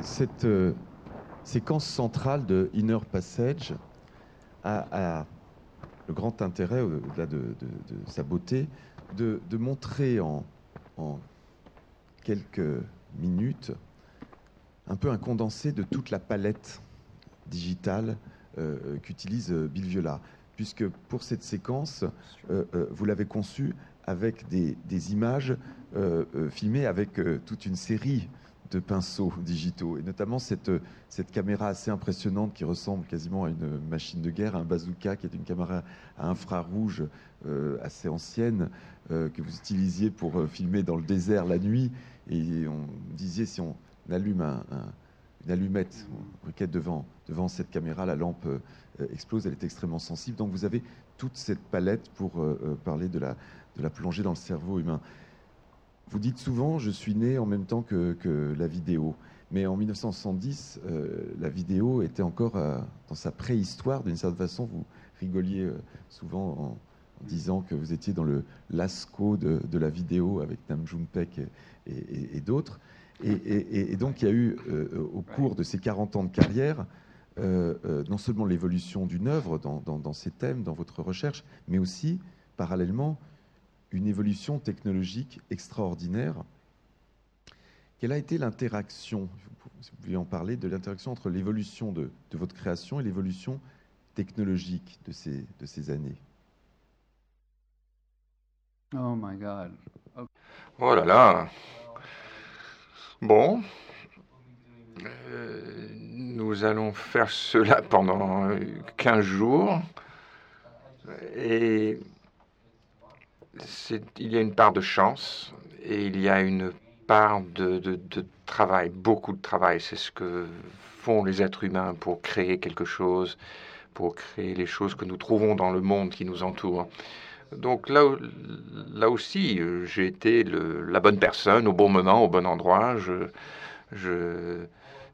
Cette euh, séquence centrale de Inner Passage a, le grand intérêt, au-delà de, sa beauté, de, montrer en, quelques minutes un peu un condensé de toute la palette digitale euh, qu'utilise Bill Viola. Puisque pour cette séquence, euh, vous l'avez conçue avec des images filmées avec toute une série de pinceaux digitaux, et notamment cette, cette caméra assez impressionnante qui ressemble quasiment à une machine de guerre, un bazooka, qui est une caméra à infrarouge euh, assez ancienne, euh, que vous utilisiez pour euh, filmer dans le désert la nuit. Et on disait, si on allume un, une allumette, on devant, devant cette caméra, la lampe explose, elle est extrêmement sensible. Donc vous avez toute cette palette pour parler de la, de la plongée dans le cerveau humain. Vous dites souvent, je suis né en même temps que, la vidéo. Mais en 1970, euh, la vidéo était encore euh, dans sa préhistoire. D'une certaine façon, vous rigoliez euh, souvent en, disant que vous étiez dans le Lascaux de, la vidéo avec Nam June et, et, d'autres. Et, donc, il y a eu, au cours de ces 40 ans de carrière, non seulement l'évolution d'une œuvre dans, dans, ces thèmes, dans votre recherche, mais aussi, parallèlement, une évolution technologique extraordinaire. Quelle a été l'interaction, si vous pouvez en parler, de l'interaction entre l'évolution de, votre création et l'évolution technologique de ces, de ces années? Oh my God. Oh là là. Bon. Euh, nous allons faire cela pendant 15 jours. Et il y a une part de chance et il y a une part de, travail, beaucoup de travail. C'est ce que font les êtres humains pour créer quelque chose, pour créer les choses que nous trouvons dans le monde qui nous entoure. Donc là, là aussi, j'ai été la bonne personne au bon moment, au bon endroit.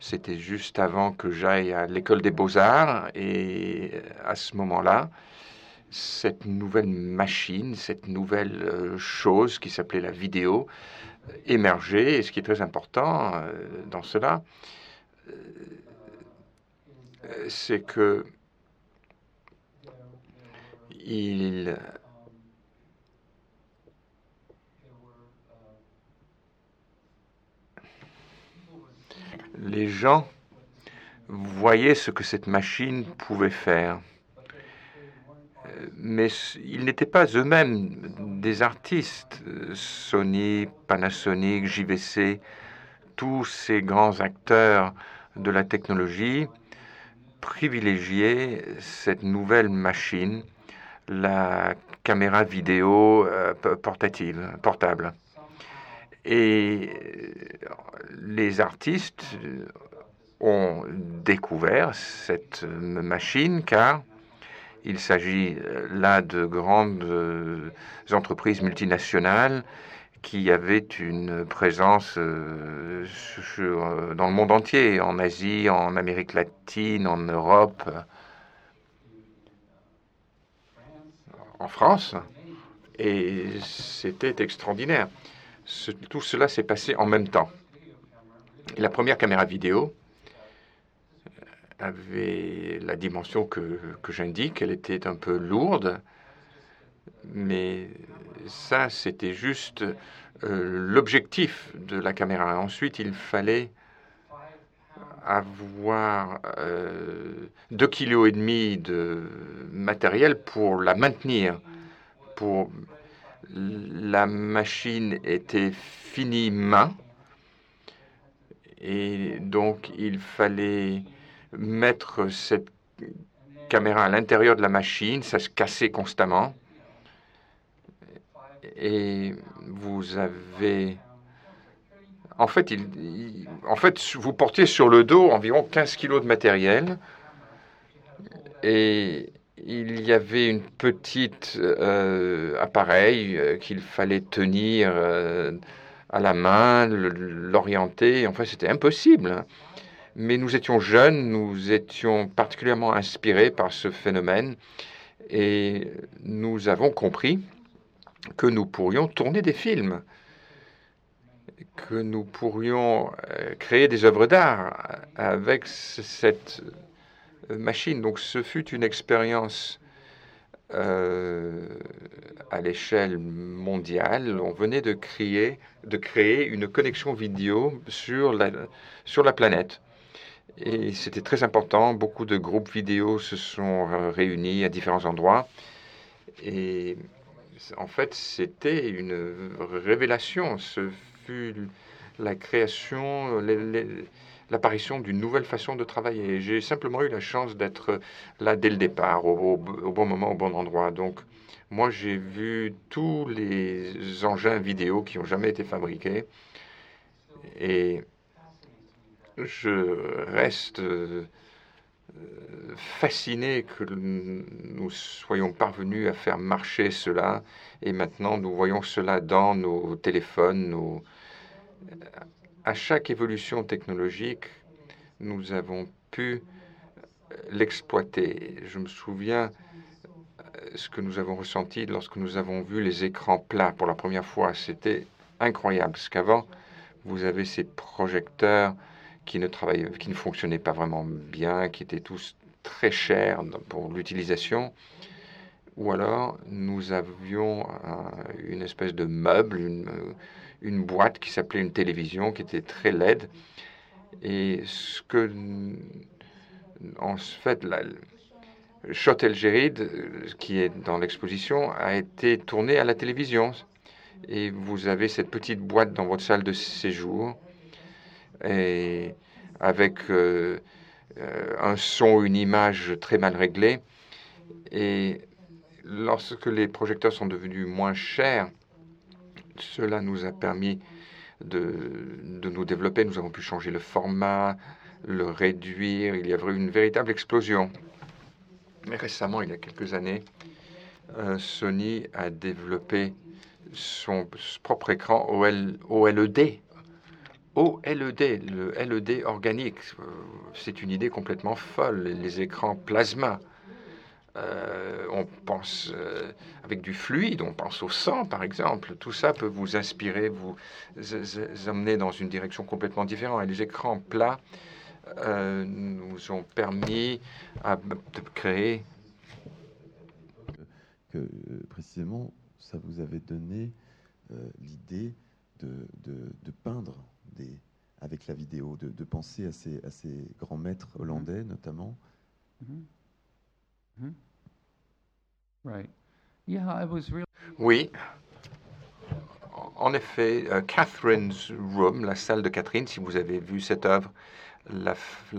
C'était juste avant que j'aille à l'école des beaux-arts et à ce moment-là, cette nouvelle machine, cette nouvelle euh, chose qui s'appelait la vidéo émerger. Et ce qui est très important euh, dans cela, euh, c'est que les gens voyaient ce que cette machine pouvait faire mais ils n'étaient pas eux-mêmes des artistes. Sony, Panasonic, JVC, tous ces grands acteurs de la technologie privilégiaient cette nouvelle machine, la caméra vidéo euh, portative, portable. Et les artistes ont découvert cette machine car il s'agit euh, là de grandes euh, entreprises multinationales qui avaient une présence euh, dans le monde entier, en Asie, en Amérique latine, en Europe, en France. Et c'était extraordinaire. tout cela s'est passé en même temps. la première caméra vidéo avait la dimension que, que j'indique. Elle était un peu lourde, mais ça, c'était juste euh, l'objectif de la caméra. Ensuite, il fallait avoir euh, 2,5 kg de matériel pour la maintenir, pour la machine était finie main et donc il fallait mettre cette caméra à l'intérieur de la machine, ça se cassait constamment. Et vous avez... En fait, en fait, vous portiez sur le dos environ 15 kilos de matériel. Et il y avait une petite euh, appareil euh, qu'il fallait tenir euh, à la main, l'orienter. Enfin, c'était impossible. Mais nous étions jeunes, nous étions particulièrement inspirés par ce phénomène et nous avons compris que nous pourrions tourner des films, que nous pourrions créer des œuvres d'art avec cette machine. Donc ce fut une expérience euh, à l'échelle mondiale. On venait de créer, de créer une connexion vidéo sur la, sur la planète. Et c'était très important. Beaucoup de groupes vidéo se sont euh, réunis à différents endroits. Et en fait, c'était une révélation. Ce fut la création, les, l'apparition d'une nouvelle façon de travailler. J'ai simplement eu la chance d'être là dès le départ, au, bon moment, au bon endroit. Donc, moi, j'ai vu tous les engins vidéo qui ont jamais été fabriqués. Et je reste euh, fasciné que nous soyons parvenus à faire marcher cela. Et maintenant, nous voyons cela dans nos téléphones, à chaque évolution technologique, nous avons pu l'exploiter. Je me souviens euh, ce que nous avons ressenti lorsque nous avons vu les écrans plats pour la première fois. C'était incroyable, parce qu'avant, vous avez ces projecteurs qui ne travaillaient, qui ne fonctionnaient pas vraiment bien, qui étaient tous très chers pour l'utilisation. Ou alors, nous avions une espèce de meuble, une, boîte qui s'appelait une télévision, qui était très laide. Et ce que, en fait, la, Chotel Géride, qui est dans l'exposition, a été tourné à la télévision. Et vous avez cette petite boîte dans votre salle de séjour, et avec euh, euh, un son, une image très mal réglée. Et lorsque les projecteurs sont devenus moins chers, cela nous a permis de, nous développer. Nous avons pu changer le format, le réduire. Il y avait une véritable explosion. Mais récemment, il y a quelques années, euh, Sony a développé son propre écran OLED. OLED, le LED organique. Euh, c'est une idée complètement folle. Les écrans plasma euh, on pense euh, avec du fluide, on pense au sang par exemple. Tout ça peut vous inspirer, vous amener dans une direction complètement différente. Et les écrans plats nous ont permis de créer. Que précisément, ça vous avait donné l'idée de, peindre des, avec la vidéo, de, penser à ces, à ces grands maîtres hollandais notamment. Mm-hmm. Mm-hmm. Oui. En effet, euh, Catherine's Room, la salle de Catherine, si vous avez vu cette œuvre, la,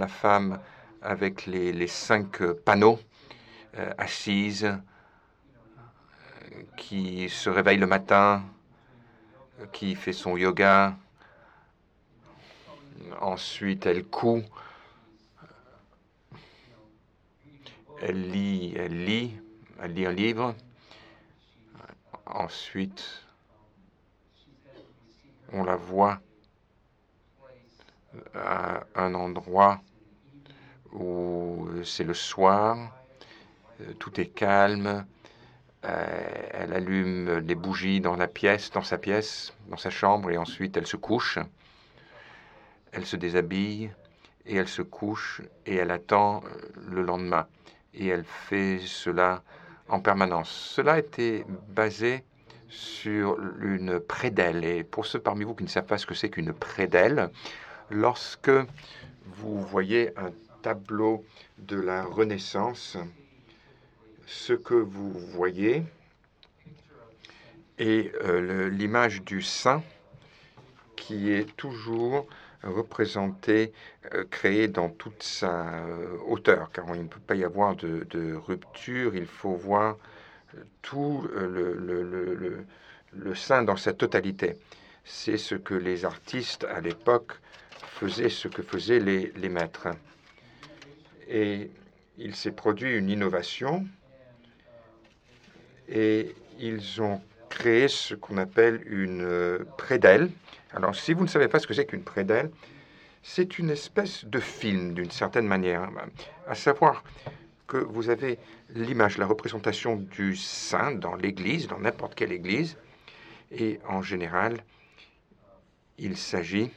femme avec les, cinq euh, panneaux euh, assises, qui se réveille le matin, qui fait son yoga, ensuite elle coud, elle lit, elle lit, elle lit un livre. Ensuite, on la voit à un endroit où c'est le soir, tout est calme, euh, elle allume les bougies dans la pièce, dans sa pièce, dans sa chambre, et ensuite elle se couche, elle se déshabille, et elle se couche, et elle attend le lendemain. Et elle fait cela en permanence. Cela était basé sur une prédelle. Et pour ceux parmi vous qui ne savent pas ce que c'est qu'une prédelle, lorsque vous voyez un tableau de la Renaissance, ce que vous voyez et euh, l'image du saint qui est toujours représentée, euh, créée dans toute sa euh, hauteur, car il ne peut pas y avoir de, rupture, il faut voir tout le, le, le, saint dans sa totalité. C'est ce que les artistes à l'époque faisaient, ce que faisaient les, les maîtres. Et il s'est produit une innovation et ils ont créé ce qu'on appelle une euh, prédelle. Alors, si vous ne savez pas ce que c'est qu'une prédelle, c'est une espèce de film d'une certaine manière, à savoir que vous avez l'image, la représentation du saint dans l'église, dans n'importe quelle église, et en général, il s'agit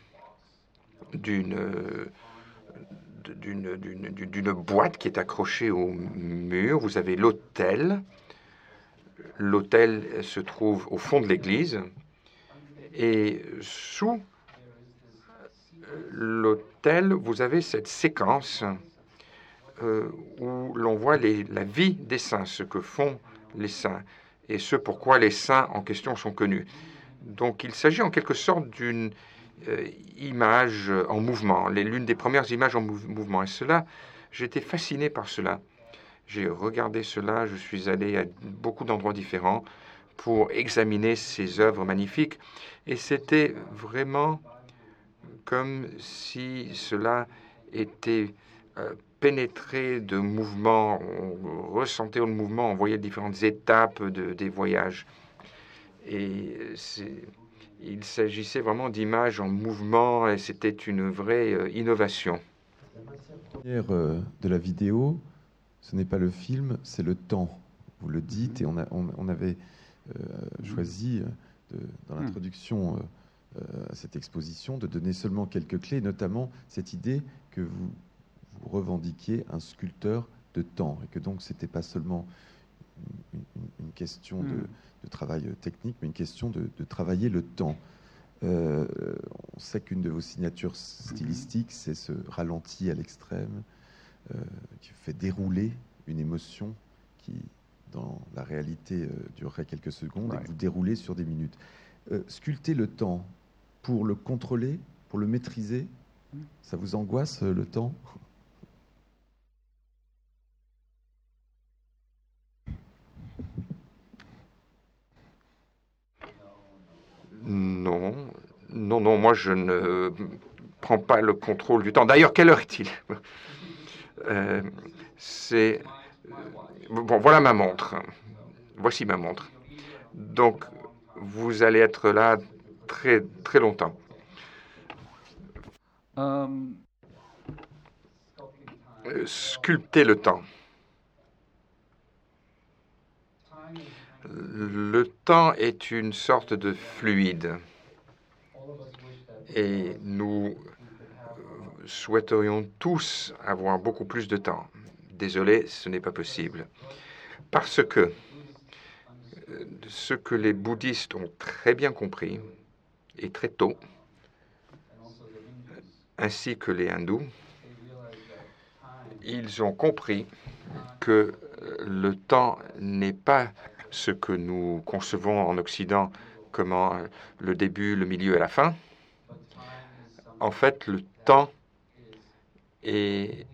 d'une boîte qui est accrochée au mur. Vous avez l'autel. L'autel se trouve au fond de l'église. Et sous l'autel, vous avez cette séquence euh, où l'on voit la vie des saints, ce que font les saints et ce pourquoi les saints en question sont connus. Donc il s'agit en quelque sorte d'une euh, image en mouvement, l'une des premières images en mouvement. Et cela, j'étais fasciné par cela. J'ai regardé cela, je suis allé à beaucoup d'endroits différents pour examiner ces œuvres magnifiques. Et c'était vraiment comme si cela était euh, pénétré de mouvements, on ressentait le mouvement, on voyait différentes étapes de, des voyages. Et il s'agissait vraiment d'images en mouvement et c'était une vraie euh, innovation. Euh, de la vidéo, ce n'est pas le film, c'est le temps. Vous le dites et on, avait choisi dans hmm. l'introduction à cette exposition de donner seulement quelques clés, notamment cette idée que vous vous revendiquiez un sculpteur de temps et que donc c'était pas seulement une, question de, hmm. travail technique, mais une question de, travailler le temps. Euh, on sait qu'une de vos signatures stylistiques, c'est ce ralenti à l'extrême euh, qui fait dérouler une émotion qui, dans la réalité, euh, durerait quelques secondes et que vous déroulez sur des minutes. sculpter le temps pour le contrôler, pour le maîtriser, ça vous angoisse le temps? Non, non, non, moi je ne prends pas le contrôle du temps. D'ailleurs, quelle heure est-il? Euh, C'est. Bon, voilà ma montre. Voici ma montre. Donc, vous allez être là très, très longtemps. Euh, sculpter le temps. Le temps est une sorte de fluide et nous souhaiterions tous avoir beaucoup plus de temps. Désolé, ce n'est pas possible. Parce que ce que les bouddhistes ont très bien compris, et très tôt, ainsi que les hindous, ils ont compris que le temps n'est pas ce que nous concevons en Occident comme le début, le milieu et la fin. En fait, le temps est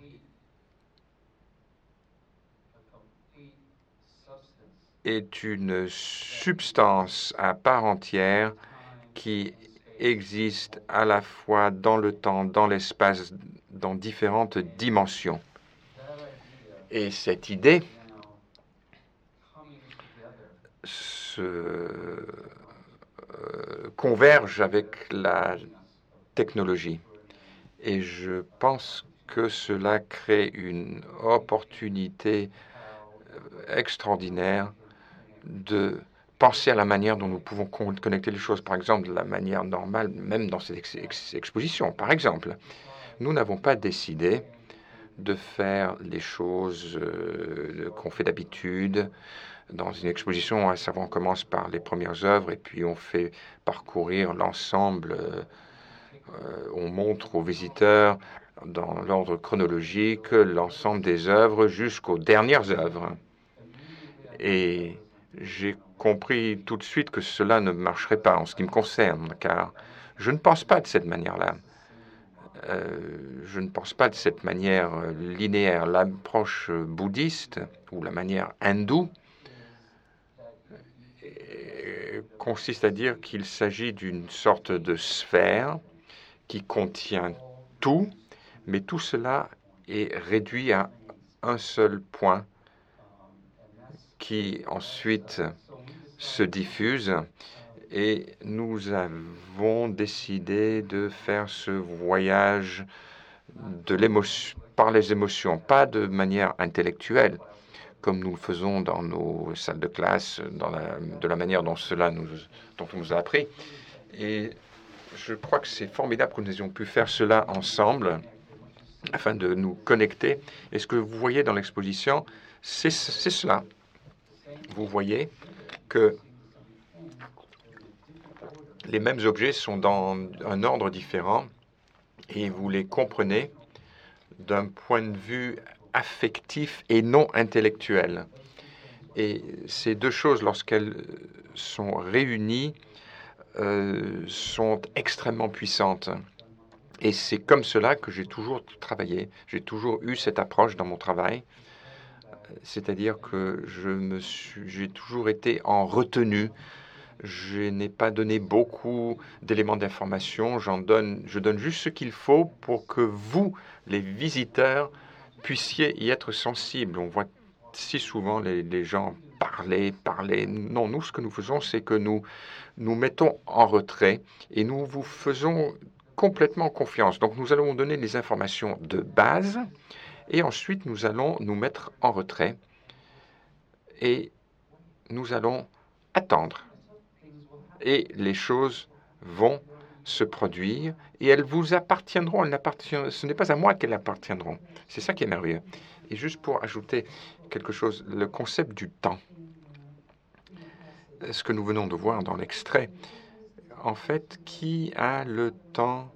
est une substance à part entière qui existe à la fois dans le temps, dans l'espace, dans différentes dimensions. Et cette idée se euh, converge avec la technologie. Et je pense que cela crée une opportunité euh, extraordinaire de penser à la manière dont nous pouvons connecter les choses, par exemple, de la manière normale, même dans cette exposition. Par exemple, nous n'avons pas décidé de faire les choses euh, qu'on fait d'habitude dans une exposition. À savoir, on commence par les premières œuvres et puis on fait parcourir l'ensemble. Euh, on montre aux visiteurs dans l'ordre chronologique l'ensemble des œuvres jusqu'aux dernières œuvres. Et j'ai compris tout de suite que cela ne marcherait pas en ce qui me concerne, car je ne pense pas de cette manière-là. Euh, je ne pense pas de cette manière linéaire. L'approche bouddhiste ou la manière hindoue consiste à dire qu'il s'agit d'une sorte de sphère qui contient tout, mais tout cela est réduit à un seul point qui ensuite se diffuse et nous avons décidé de faire ce voyage de par les émotions, pas de manière intellectuelle, comme nous le faisons dans nos salles de classe, de la manière dont cela dont on nous a appris. Et je crois que c'est formidable que nous ayons pu faire cela ensemble afin de nous connecter. Et ce que vous voyez dans l'exposition, c'est cela. Vous voyez que les mêmes objets sont dans un ordre différent et vous les comprenez d'un point de vue affectif et non intellectuel. Et ces deux choses, lorsqu'elles sont réunies, euh, sont extrêmement puissantes. Et c'est comme cela que j'ai toujours travaillé. J'ai toujours eu cette approche dans mon travail. C'est-à-dire que je me suis, j'ai toujours été en retenue je n'ai pas donné beaucoup d'éléments d'information. J'en donne, je donne juste ce qu'il faut pour que vous, les visiteurs, puissiez y être sensibles. On voit si souvent les, gens parler, parler. Non, nous, ce que nous faisons, c'est que nous nous mettons en retrait et nous vous faisons complètement confiance. Donc, nous allons vous donner les informations de base et ensuite, nous allons nous mettre en retrait et nous allons attendre et les choses vont se produire et elles vous appartiendront. Elles ce n'est pas à moi qu'elles appartiendront. C'est ça qui est merveilleux. Et juste pour ajouter quelque chose, le concept du temps, ce que nous venons de voir dans l'extrait, en fait, qui a le temps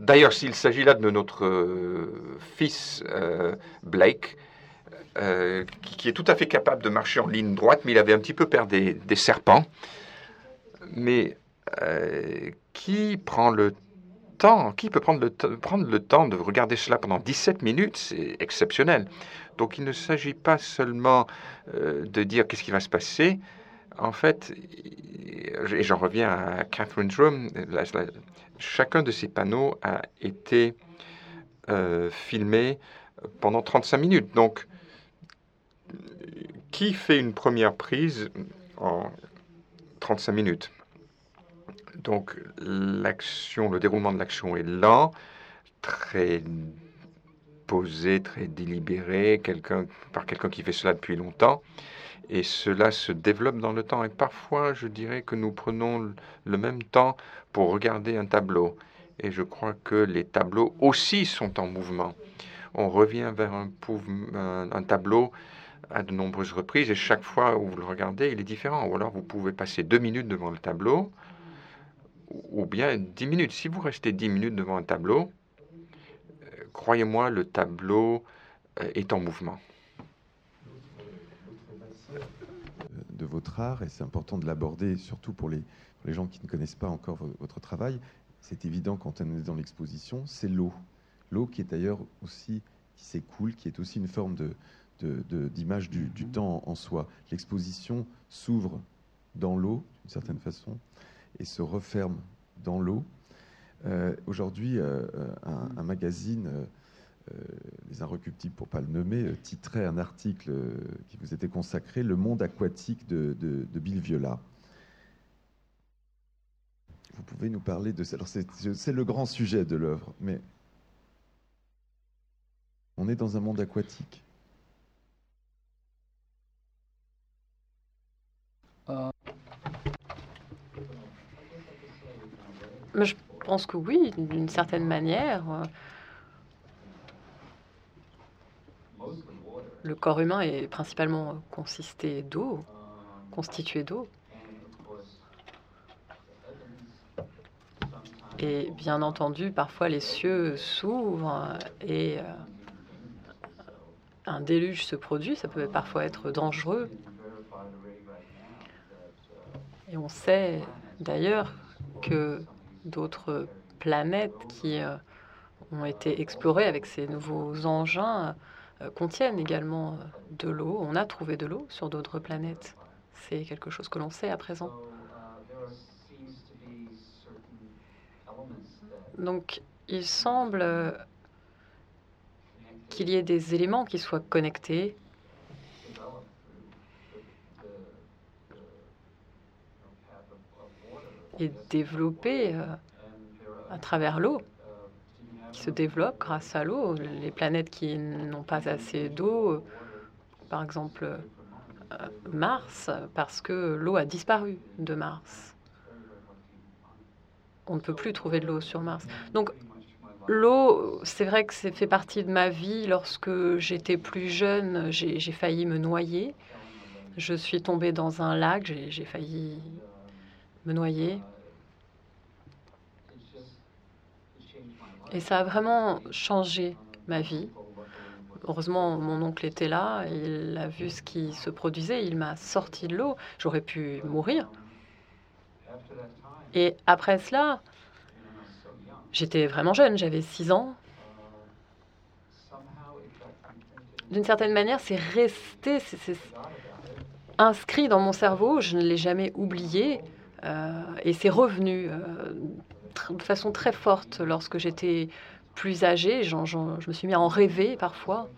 D'ailleurs, s'il s'agit là de notre euh, fils euh, Blake, euh, qui, est tout à fait capable de marcher en ligne droite, mais il avait un petit peu peur des serpents mais qui prend le temps, qui peut prendre le, prendre le temps de regarder cela pendant 17 minutes? C'est exceptionnel. Donc il ne s'agit pas seulement de dire qu'est-ce qui va se passer. En fait, et j'en reviens à Catherine's Room, chacun de ces panneaux a été euh, filmé pendant 35 minutes. Donc, qui fait une première prise en 35 minutes? Donc l'action, le déroulement de l'action est lent, très posé, très délibéré, par quelqu'un qui fait cela depuis longtemps. Et cela se développe dans le temps. Et parfois, je dirais que nous prenons le même temps pour regarder un tableau. Et je crois que les tableaux aussi sont en mouvement. On revient vers un, tableau à de nombreuses reprises et chaque fois où vous le regardez, il est différent. Ou alors vous pouvez passer deux minutes devant le tableau ou bien 10 minutes. Si vous restez 10 minutes devant un tableau, euh, croyez-moi, le tableau euh, est en mouvement. De votre art, et c'est important de l'aborder, surtout pour les, les, gens qui ne connaissent pas encore votre travail, c'est évident quand on est dans l'exposition, c'est l'eau. L'eau qui est d'ailleurs aussi, qui s'écoule, qui est aussi une forme de, d'image du, du, temps en soi. L'exposition s'ouvre dans l'eau, d'une certaine façon, et se referme dans l'eau. Euh, aujourd'hui, euh, un, magazine, euh, Les Inrecuptibles pour ne pas le nommer, titrait un article qui vous était consacré, Le monde aquatique de, Bill Viola. Vous pouvez nous parler de ça. Alors, c'est le grand sujet de l'œuvre, mais on est dans un monde aquatique. Je pense que oui, d'une certaine manière. Le corps humain est principalement consisté d'eau, constitué d'eau. Et bien entendu, parfois les cieux s'ouvrent et euh, un déluge se produit. Ça peut parfois être dangereux. on sait d'ailleurs que d'autres planètes qui euh, ont été explorées avec ces nouveaux engins euh, contiennent également de l'eau. On a trouvé de l'eau sur d'autres planètes. C'est quelque chose que l'on sait à présent. Donc, il semble qu'il y ait des éléments qui soient connectés et développés euh, à travers l'eau, qui se développent grâce à l'eau. Les planètes qui n'ont pas assez d'eau, par exemple euh, Mars, parce que l'eau a disparu de Mars. On ne peut plus trouver de l'eau sur Mars. Donc l'eau, c'est vrai que c'est fait partie de ma vie. Lorsque j'étais plus jeune, j'ai failli me noyer. Je suis tombée dans un lac, j'ai failli me noyer. Et ça a vraiment changé ma vie. Heureusement, mon oncle était là, il a vu ce qui se produisait, il m'a sorti de l'eau. J'aurais pu mourir. Et après cela, j'étais vraiment jeune, j'avais 6 ans. D'une certaine manière, c'est resté, c'est inscrit dans mon cerveau, je ne l'ai jamais oublié. Euh, et c'est revenu euh, de façon très forte lorsque j'étais plus âgée. je me suis mis à en rêver parfois.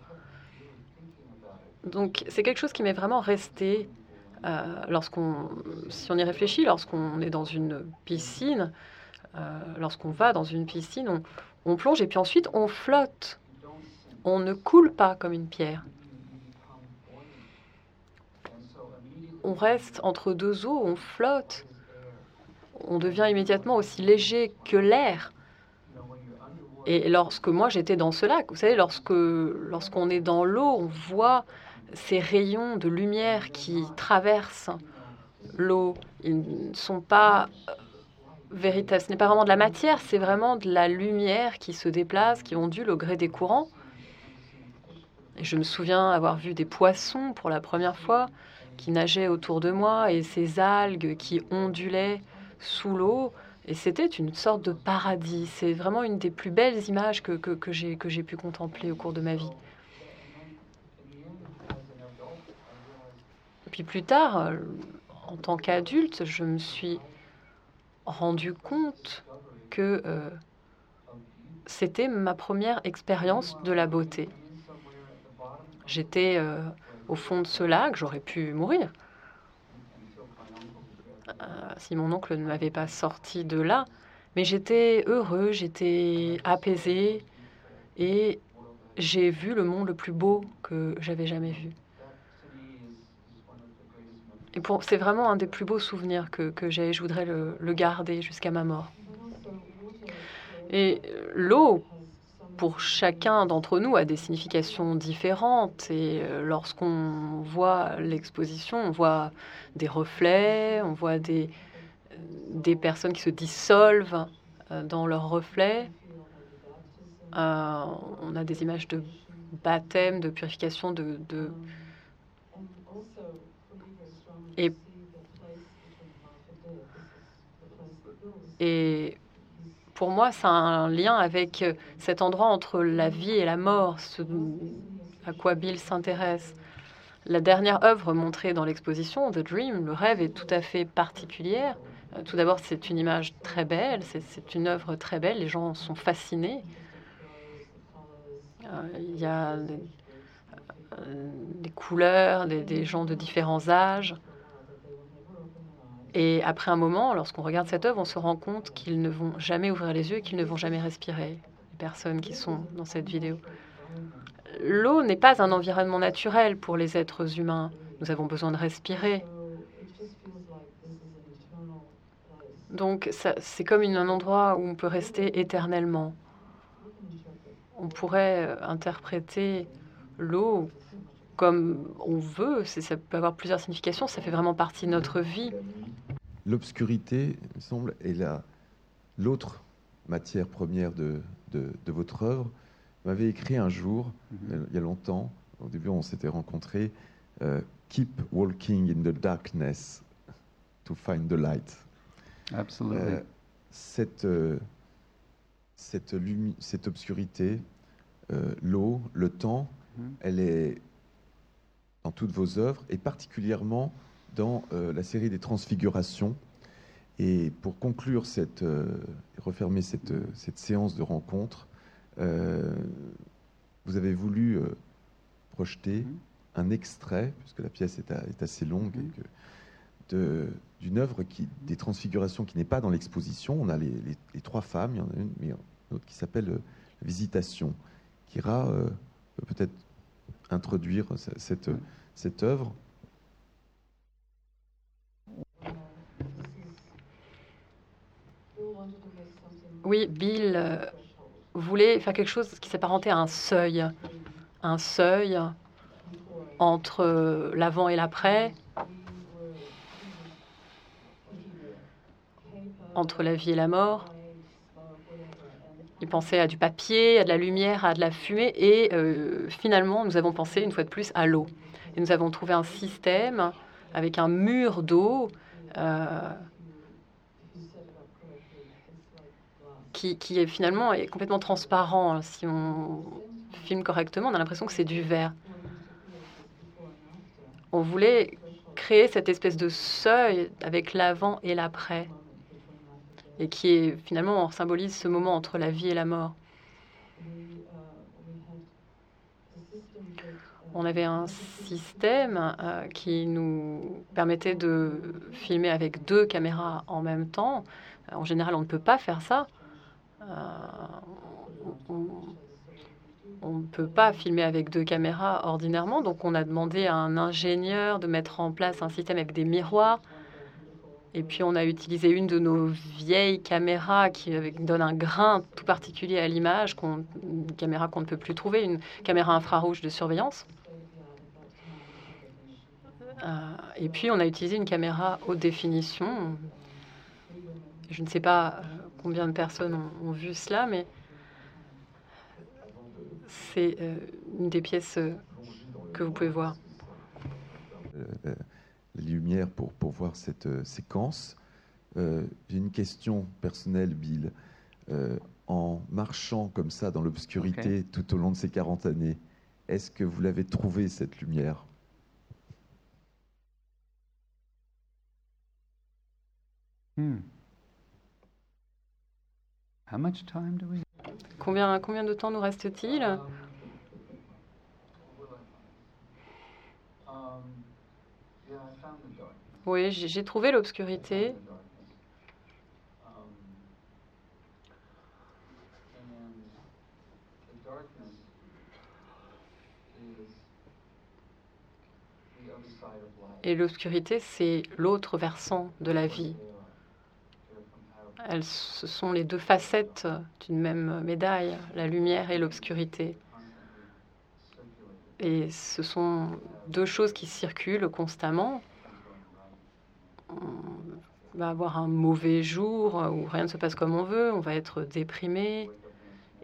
Donc c'est quelque chose qui m'est vraiment resté lorsqu'on, si on y réfléchit, lorsqu'on est dans une piscine, lorsqu'on va dans une piscine, on, on plonge et puis ensuite on flotte. On ne coule pas comme une pierre. On reste entre deux eaux, on flotte on devient immédiatement aussi léger que l'air. Et lorsque moi j'étais dans ce lac, vous savez, lorsque lorsqu'on est dans l'eau, on voit ces rayons de lumière qui traversent l'eau. Ils ne sont pas euh, véritables. Ce n'est pas vraiment de la matière, c'est vraiment de la lumière qui se déplace, qui ondule au gré des courants. Et je me souviens avoir vu des poissons pour la première fois qui nageaient autour de moi et ces algues qui ondulaient sous l'eau. Et c'était une sorte de paradis. C'est vraiment une des plus belles images que, que, que j'ai pu contempler au cours de ma vie. Puis plus tard, euh, en tant qu'adulte, je me suis rendu compte que euh, c'était ma première expérience de la beauté. J'étais euh, au fond de ce lac, j'aurais pu mourir. Si mon oncle ne m'avait pas sorti de là. Mais j'étais heureux, j'étais apaisé et j'ai vu le monde le plus beau que j'avais jamais vu. Et c'est vraiment un des plus beaux souvenirs que, que j'ai. Je voudrais le, le garder jusqu'à ma mort. Et l'eau, pour chacun d'entre nous a des significations différentes. Et euh, lorsqu'on voit l'exposition, on voit des reflets, on voit des, des personnes qui se dissolvent euh, dans leurs reflets. Euh, on a des images de baptême, de purification, de, de... Et, et pour moi, ça a un lien avec euh, cet endroit entre la vie et la mort, à quoi Bill s'intéresse. La dernière œuvre montrée dans l'exposition, The Dream, le rêve, est tout à fait particulière. Euh, tout d'abord, c'est une image très belle, c'est une œuvre très belle, les gens sont fascinés. Euh, il y a des, couleurs, des gens de différents âges. Et après un moment, lorsqu'on regarde cette œuvre, on se rend compte qu'ils ne vont jamais ouvrir les yeux et qu'ils ne vont jamais respirer, les personnes qui sont dans cette vidéo. L'eau n'est pas un environnement naturel pour les êtres humains. Nous avons besoin de respirer. Donc c'est comme un endroit où on peut rester éternellement. On pourrait euh, interpréter l'eau comme on veut, ça peut avoir plusieurs significations, ça fait vraiment partie de notre vie. L'obscurité, il me semble, est l'autre matière première de, de, votre œuvre. Vous m'avez écrit un jour, mhm. il y a longtemps, au début on s'était rencontrés, euh, Keep walking in the darkness. to find the light. Absolutely. Euh, cette, euh, cette, obscurité, euh, l'eau, le temps, Mhm. elle est dans toutes vos œuvres et particulièrement dans euh, la série des Transfigurations. Et pour conclure cette, euh, et refermer cette, euh, cette séance de rencontre, euh, vous avez voulu projeter Mhm. un extrait, puisque la pièce est, assez longue, et que- de- d'une œuvre qui, des transfigurations qui n'est pas dans l'exposition. On a les, les- les trois femmes, il y en a une, mais une autre qui s'appelle Visitation. Euh, peut peut-être introduire ce- cette, cette œuvre. Oui, Bill euh, voulait faire quelque chose qui s'apparentait à un seuil. Un seuil entre euh, l'avant et l'après, entre la vie et la mort. Il pensait à du papier, à de la lumière, à de la fumée, et euh, finalement, nous avons pensé une fois de plus à l'eau. Et nous avons trouvé un système avec un mur d'eau euh, qui, est finalement est complètement transparent. Si on filme correctement, on a l'impression que c'est du verre. On voulait créer cette espèce de seuil avec l'avant et l'après, et qui est finalement symbolise ce moment entre la vie et la mort. On avait un système euh, qui nous permettait de filmer avec deux caméras en même temps. Euh, En général, on ne peut pas faire ça. Euh, on- on ne peut pas filmer avec deux caméras ordinairement, donc on a demandé à un ingénieur de mettre en place un système avec des miroirs. Et puis on a utilisé une de nos vieilles caméras qui donne un grain tout particulier à l'image, une caméra qu'on ne peut plus trouver, une caméra infrarouge de surveillance. Euh, et puis on a utilisé une caméra haute définition. Je ne sais pas euh, combien de personnes ont, vu cela, mais c'est euh, une des pièces que vous pouvez voir. Les lumières pour, pour voir cette euh, séquence. Euh, J'ai une question personnelle, Bill. Euh, en marchant comme ça dans l'obscurité tout au long de ces 40 années, est-ce que vous l'avez trouvée, cette lumière? Hmm. How much time do we? Combien, combien de temps nous reste-t-il? Oui, j'ai trouvé l'obscurité. Et l'obscurité, c'est l'autre versant de la vie. Elles, ce sont les deux facettes d'une même médaille, la lumière et l'obscurité. Et ce sont deux choses qui circulent constamment. On va avoir un mauvais jour où rien ne se passe comme on veut, on va être déprimé.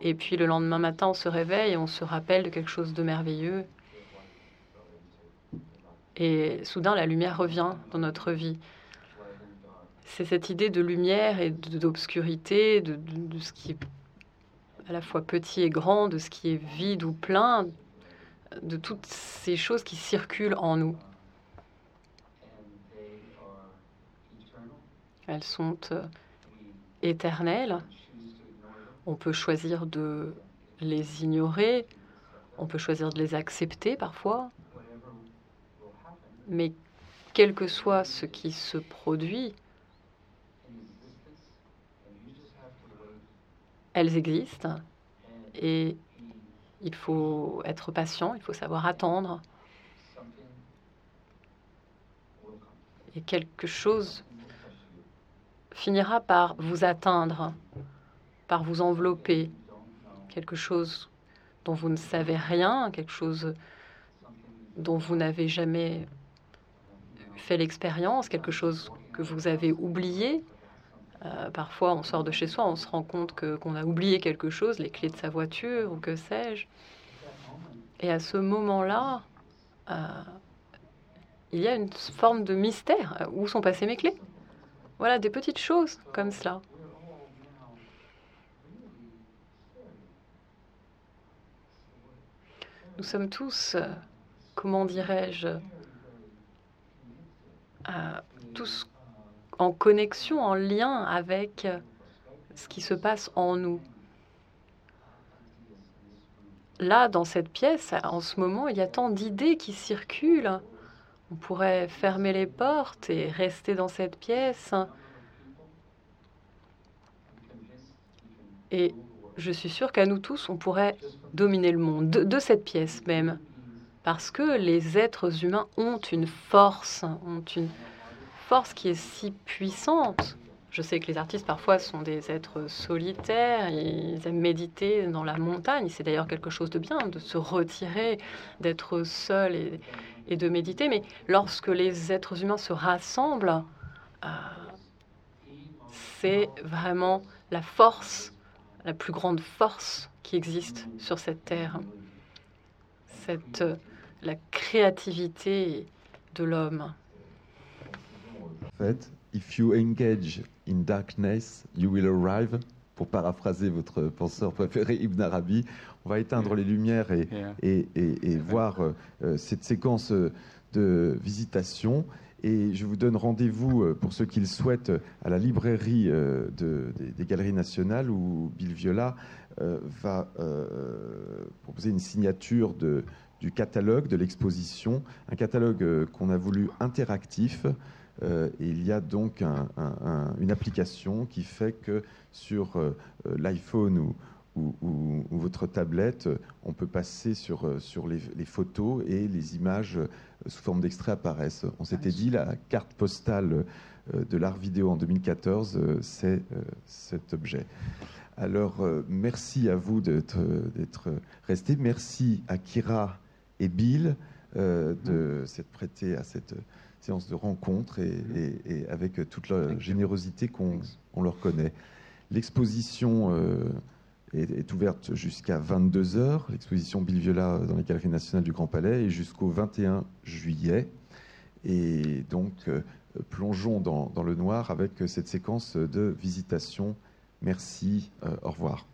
Et puis le lendemain matin, on se réveille et on se rappelle de quelque chose de merveilleux. Et soudain, la lumière revient dans notre vie. C'est cette idée de lumière et d'obscurité, de- de ce qui est à la fois petit et grand, de ce qui est vide ou plein, de toutes ces choses qui circulent en nous. Elles sont euh, éternelles. On peut choisir de les ignorer, on peut choisir de les accepter parfois, mais quel que soit ce qui se produit, elles existent et il faut être patient, il faut savoir attendre. Et quelque chose finira par vous atteindre, par vous envelopper. Quelque chose dont vous ne savez rien, quelque chose dont vous n'avez jamais fait l'expérience, quelque chose que vous avez oublié. Euh, parfois, on sort de chez soi, on se rend compte que- qu'on a oublié quelque chose, les clés de sa voiture ou que sais-je. Et à ce moment-là, euh, il y a une forme de mystère. Où sont passées mes clés? Voilà, des petites choses comme cela. Nous sommes tous, euh, comment dirais-je, tous en connexion, en lien avec euh, ce qui se passe en nous. Là, dans cette pièce, en ce moment, il y a tant d'idées qui circulent. On pourrait fermer les portes et rester dans cette pièce. Et je suis sûre qu'à nous tous, on pourrait dominer le monde, de, cette pièce même. Parce que les êtres humains ont une force, ont une force qui est si puissante. Je sais que les artistes parfois sont des êtres solitaires, ils aiment méditer dans la montagne. C'est d'ailleurs quelque chose de bien de se retirer, d'être seul et, de méditer. Mais lorsque les êtres humains se rassemblent, euh, c'est vraiment la force la plus grande force qui existe sur cette terre, cette, la créativité de l'homme. Fait, if you engage in darkness, you will arrive. Pour paraphraser votre penseur préféré, Ibn Arabi, on va éteindre les lumières et, et, et, voir euh, cette séquence de visitation. Et je vous donne rendez-vous, euh, pour ceux qui le souhaitent, à la librairie euh, des, Galeries Nationales où Bill Viola euh, va proposer une signature du catalogue de l'exposition, un catalogue qu'on a voulu interactif. Et il y a donc une application qui fait que sur l'iPhone ou, ou, votre tablette, on peut passer sur, sur les, photos et les images euh, sous forme d'extrait apparaissent. On s'était dit, la carte postale euh, de l'art vidéo en 2014, euh, c'est cet objet. Alors, merci à vous d'être restés. Merci à Kira et Bill de s'être prêtés à cette séance de rencontre et, avec toute la générosité qu'on leur connaît. L'exposition est, ouverte jusqu'à 22h, l'exposition Bill Viola dans les Galeries nationales du Grand Palais, et jusqu'au 21 juillet. Et donc, euh, plongeons dans, le noir avec cette séquence de visitation. Merci, euh, au revoir.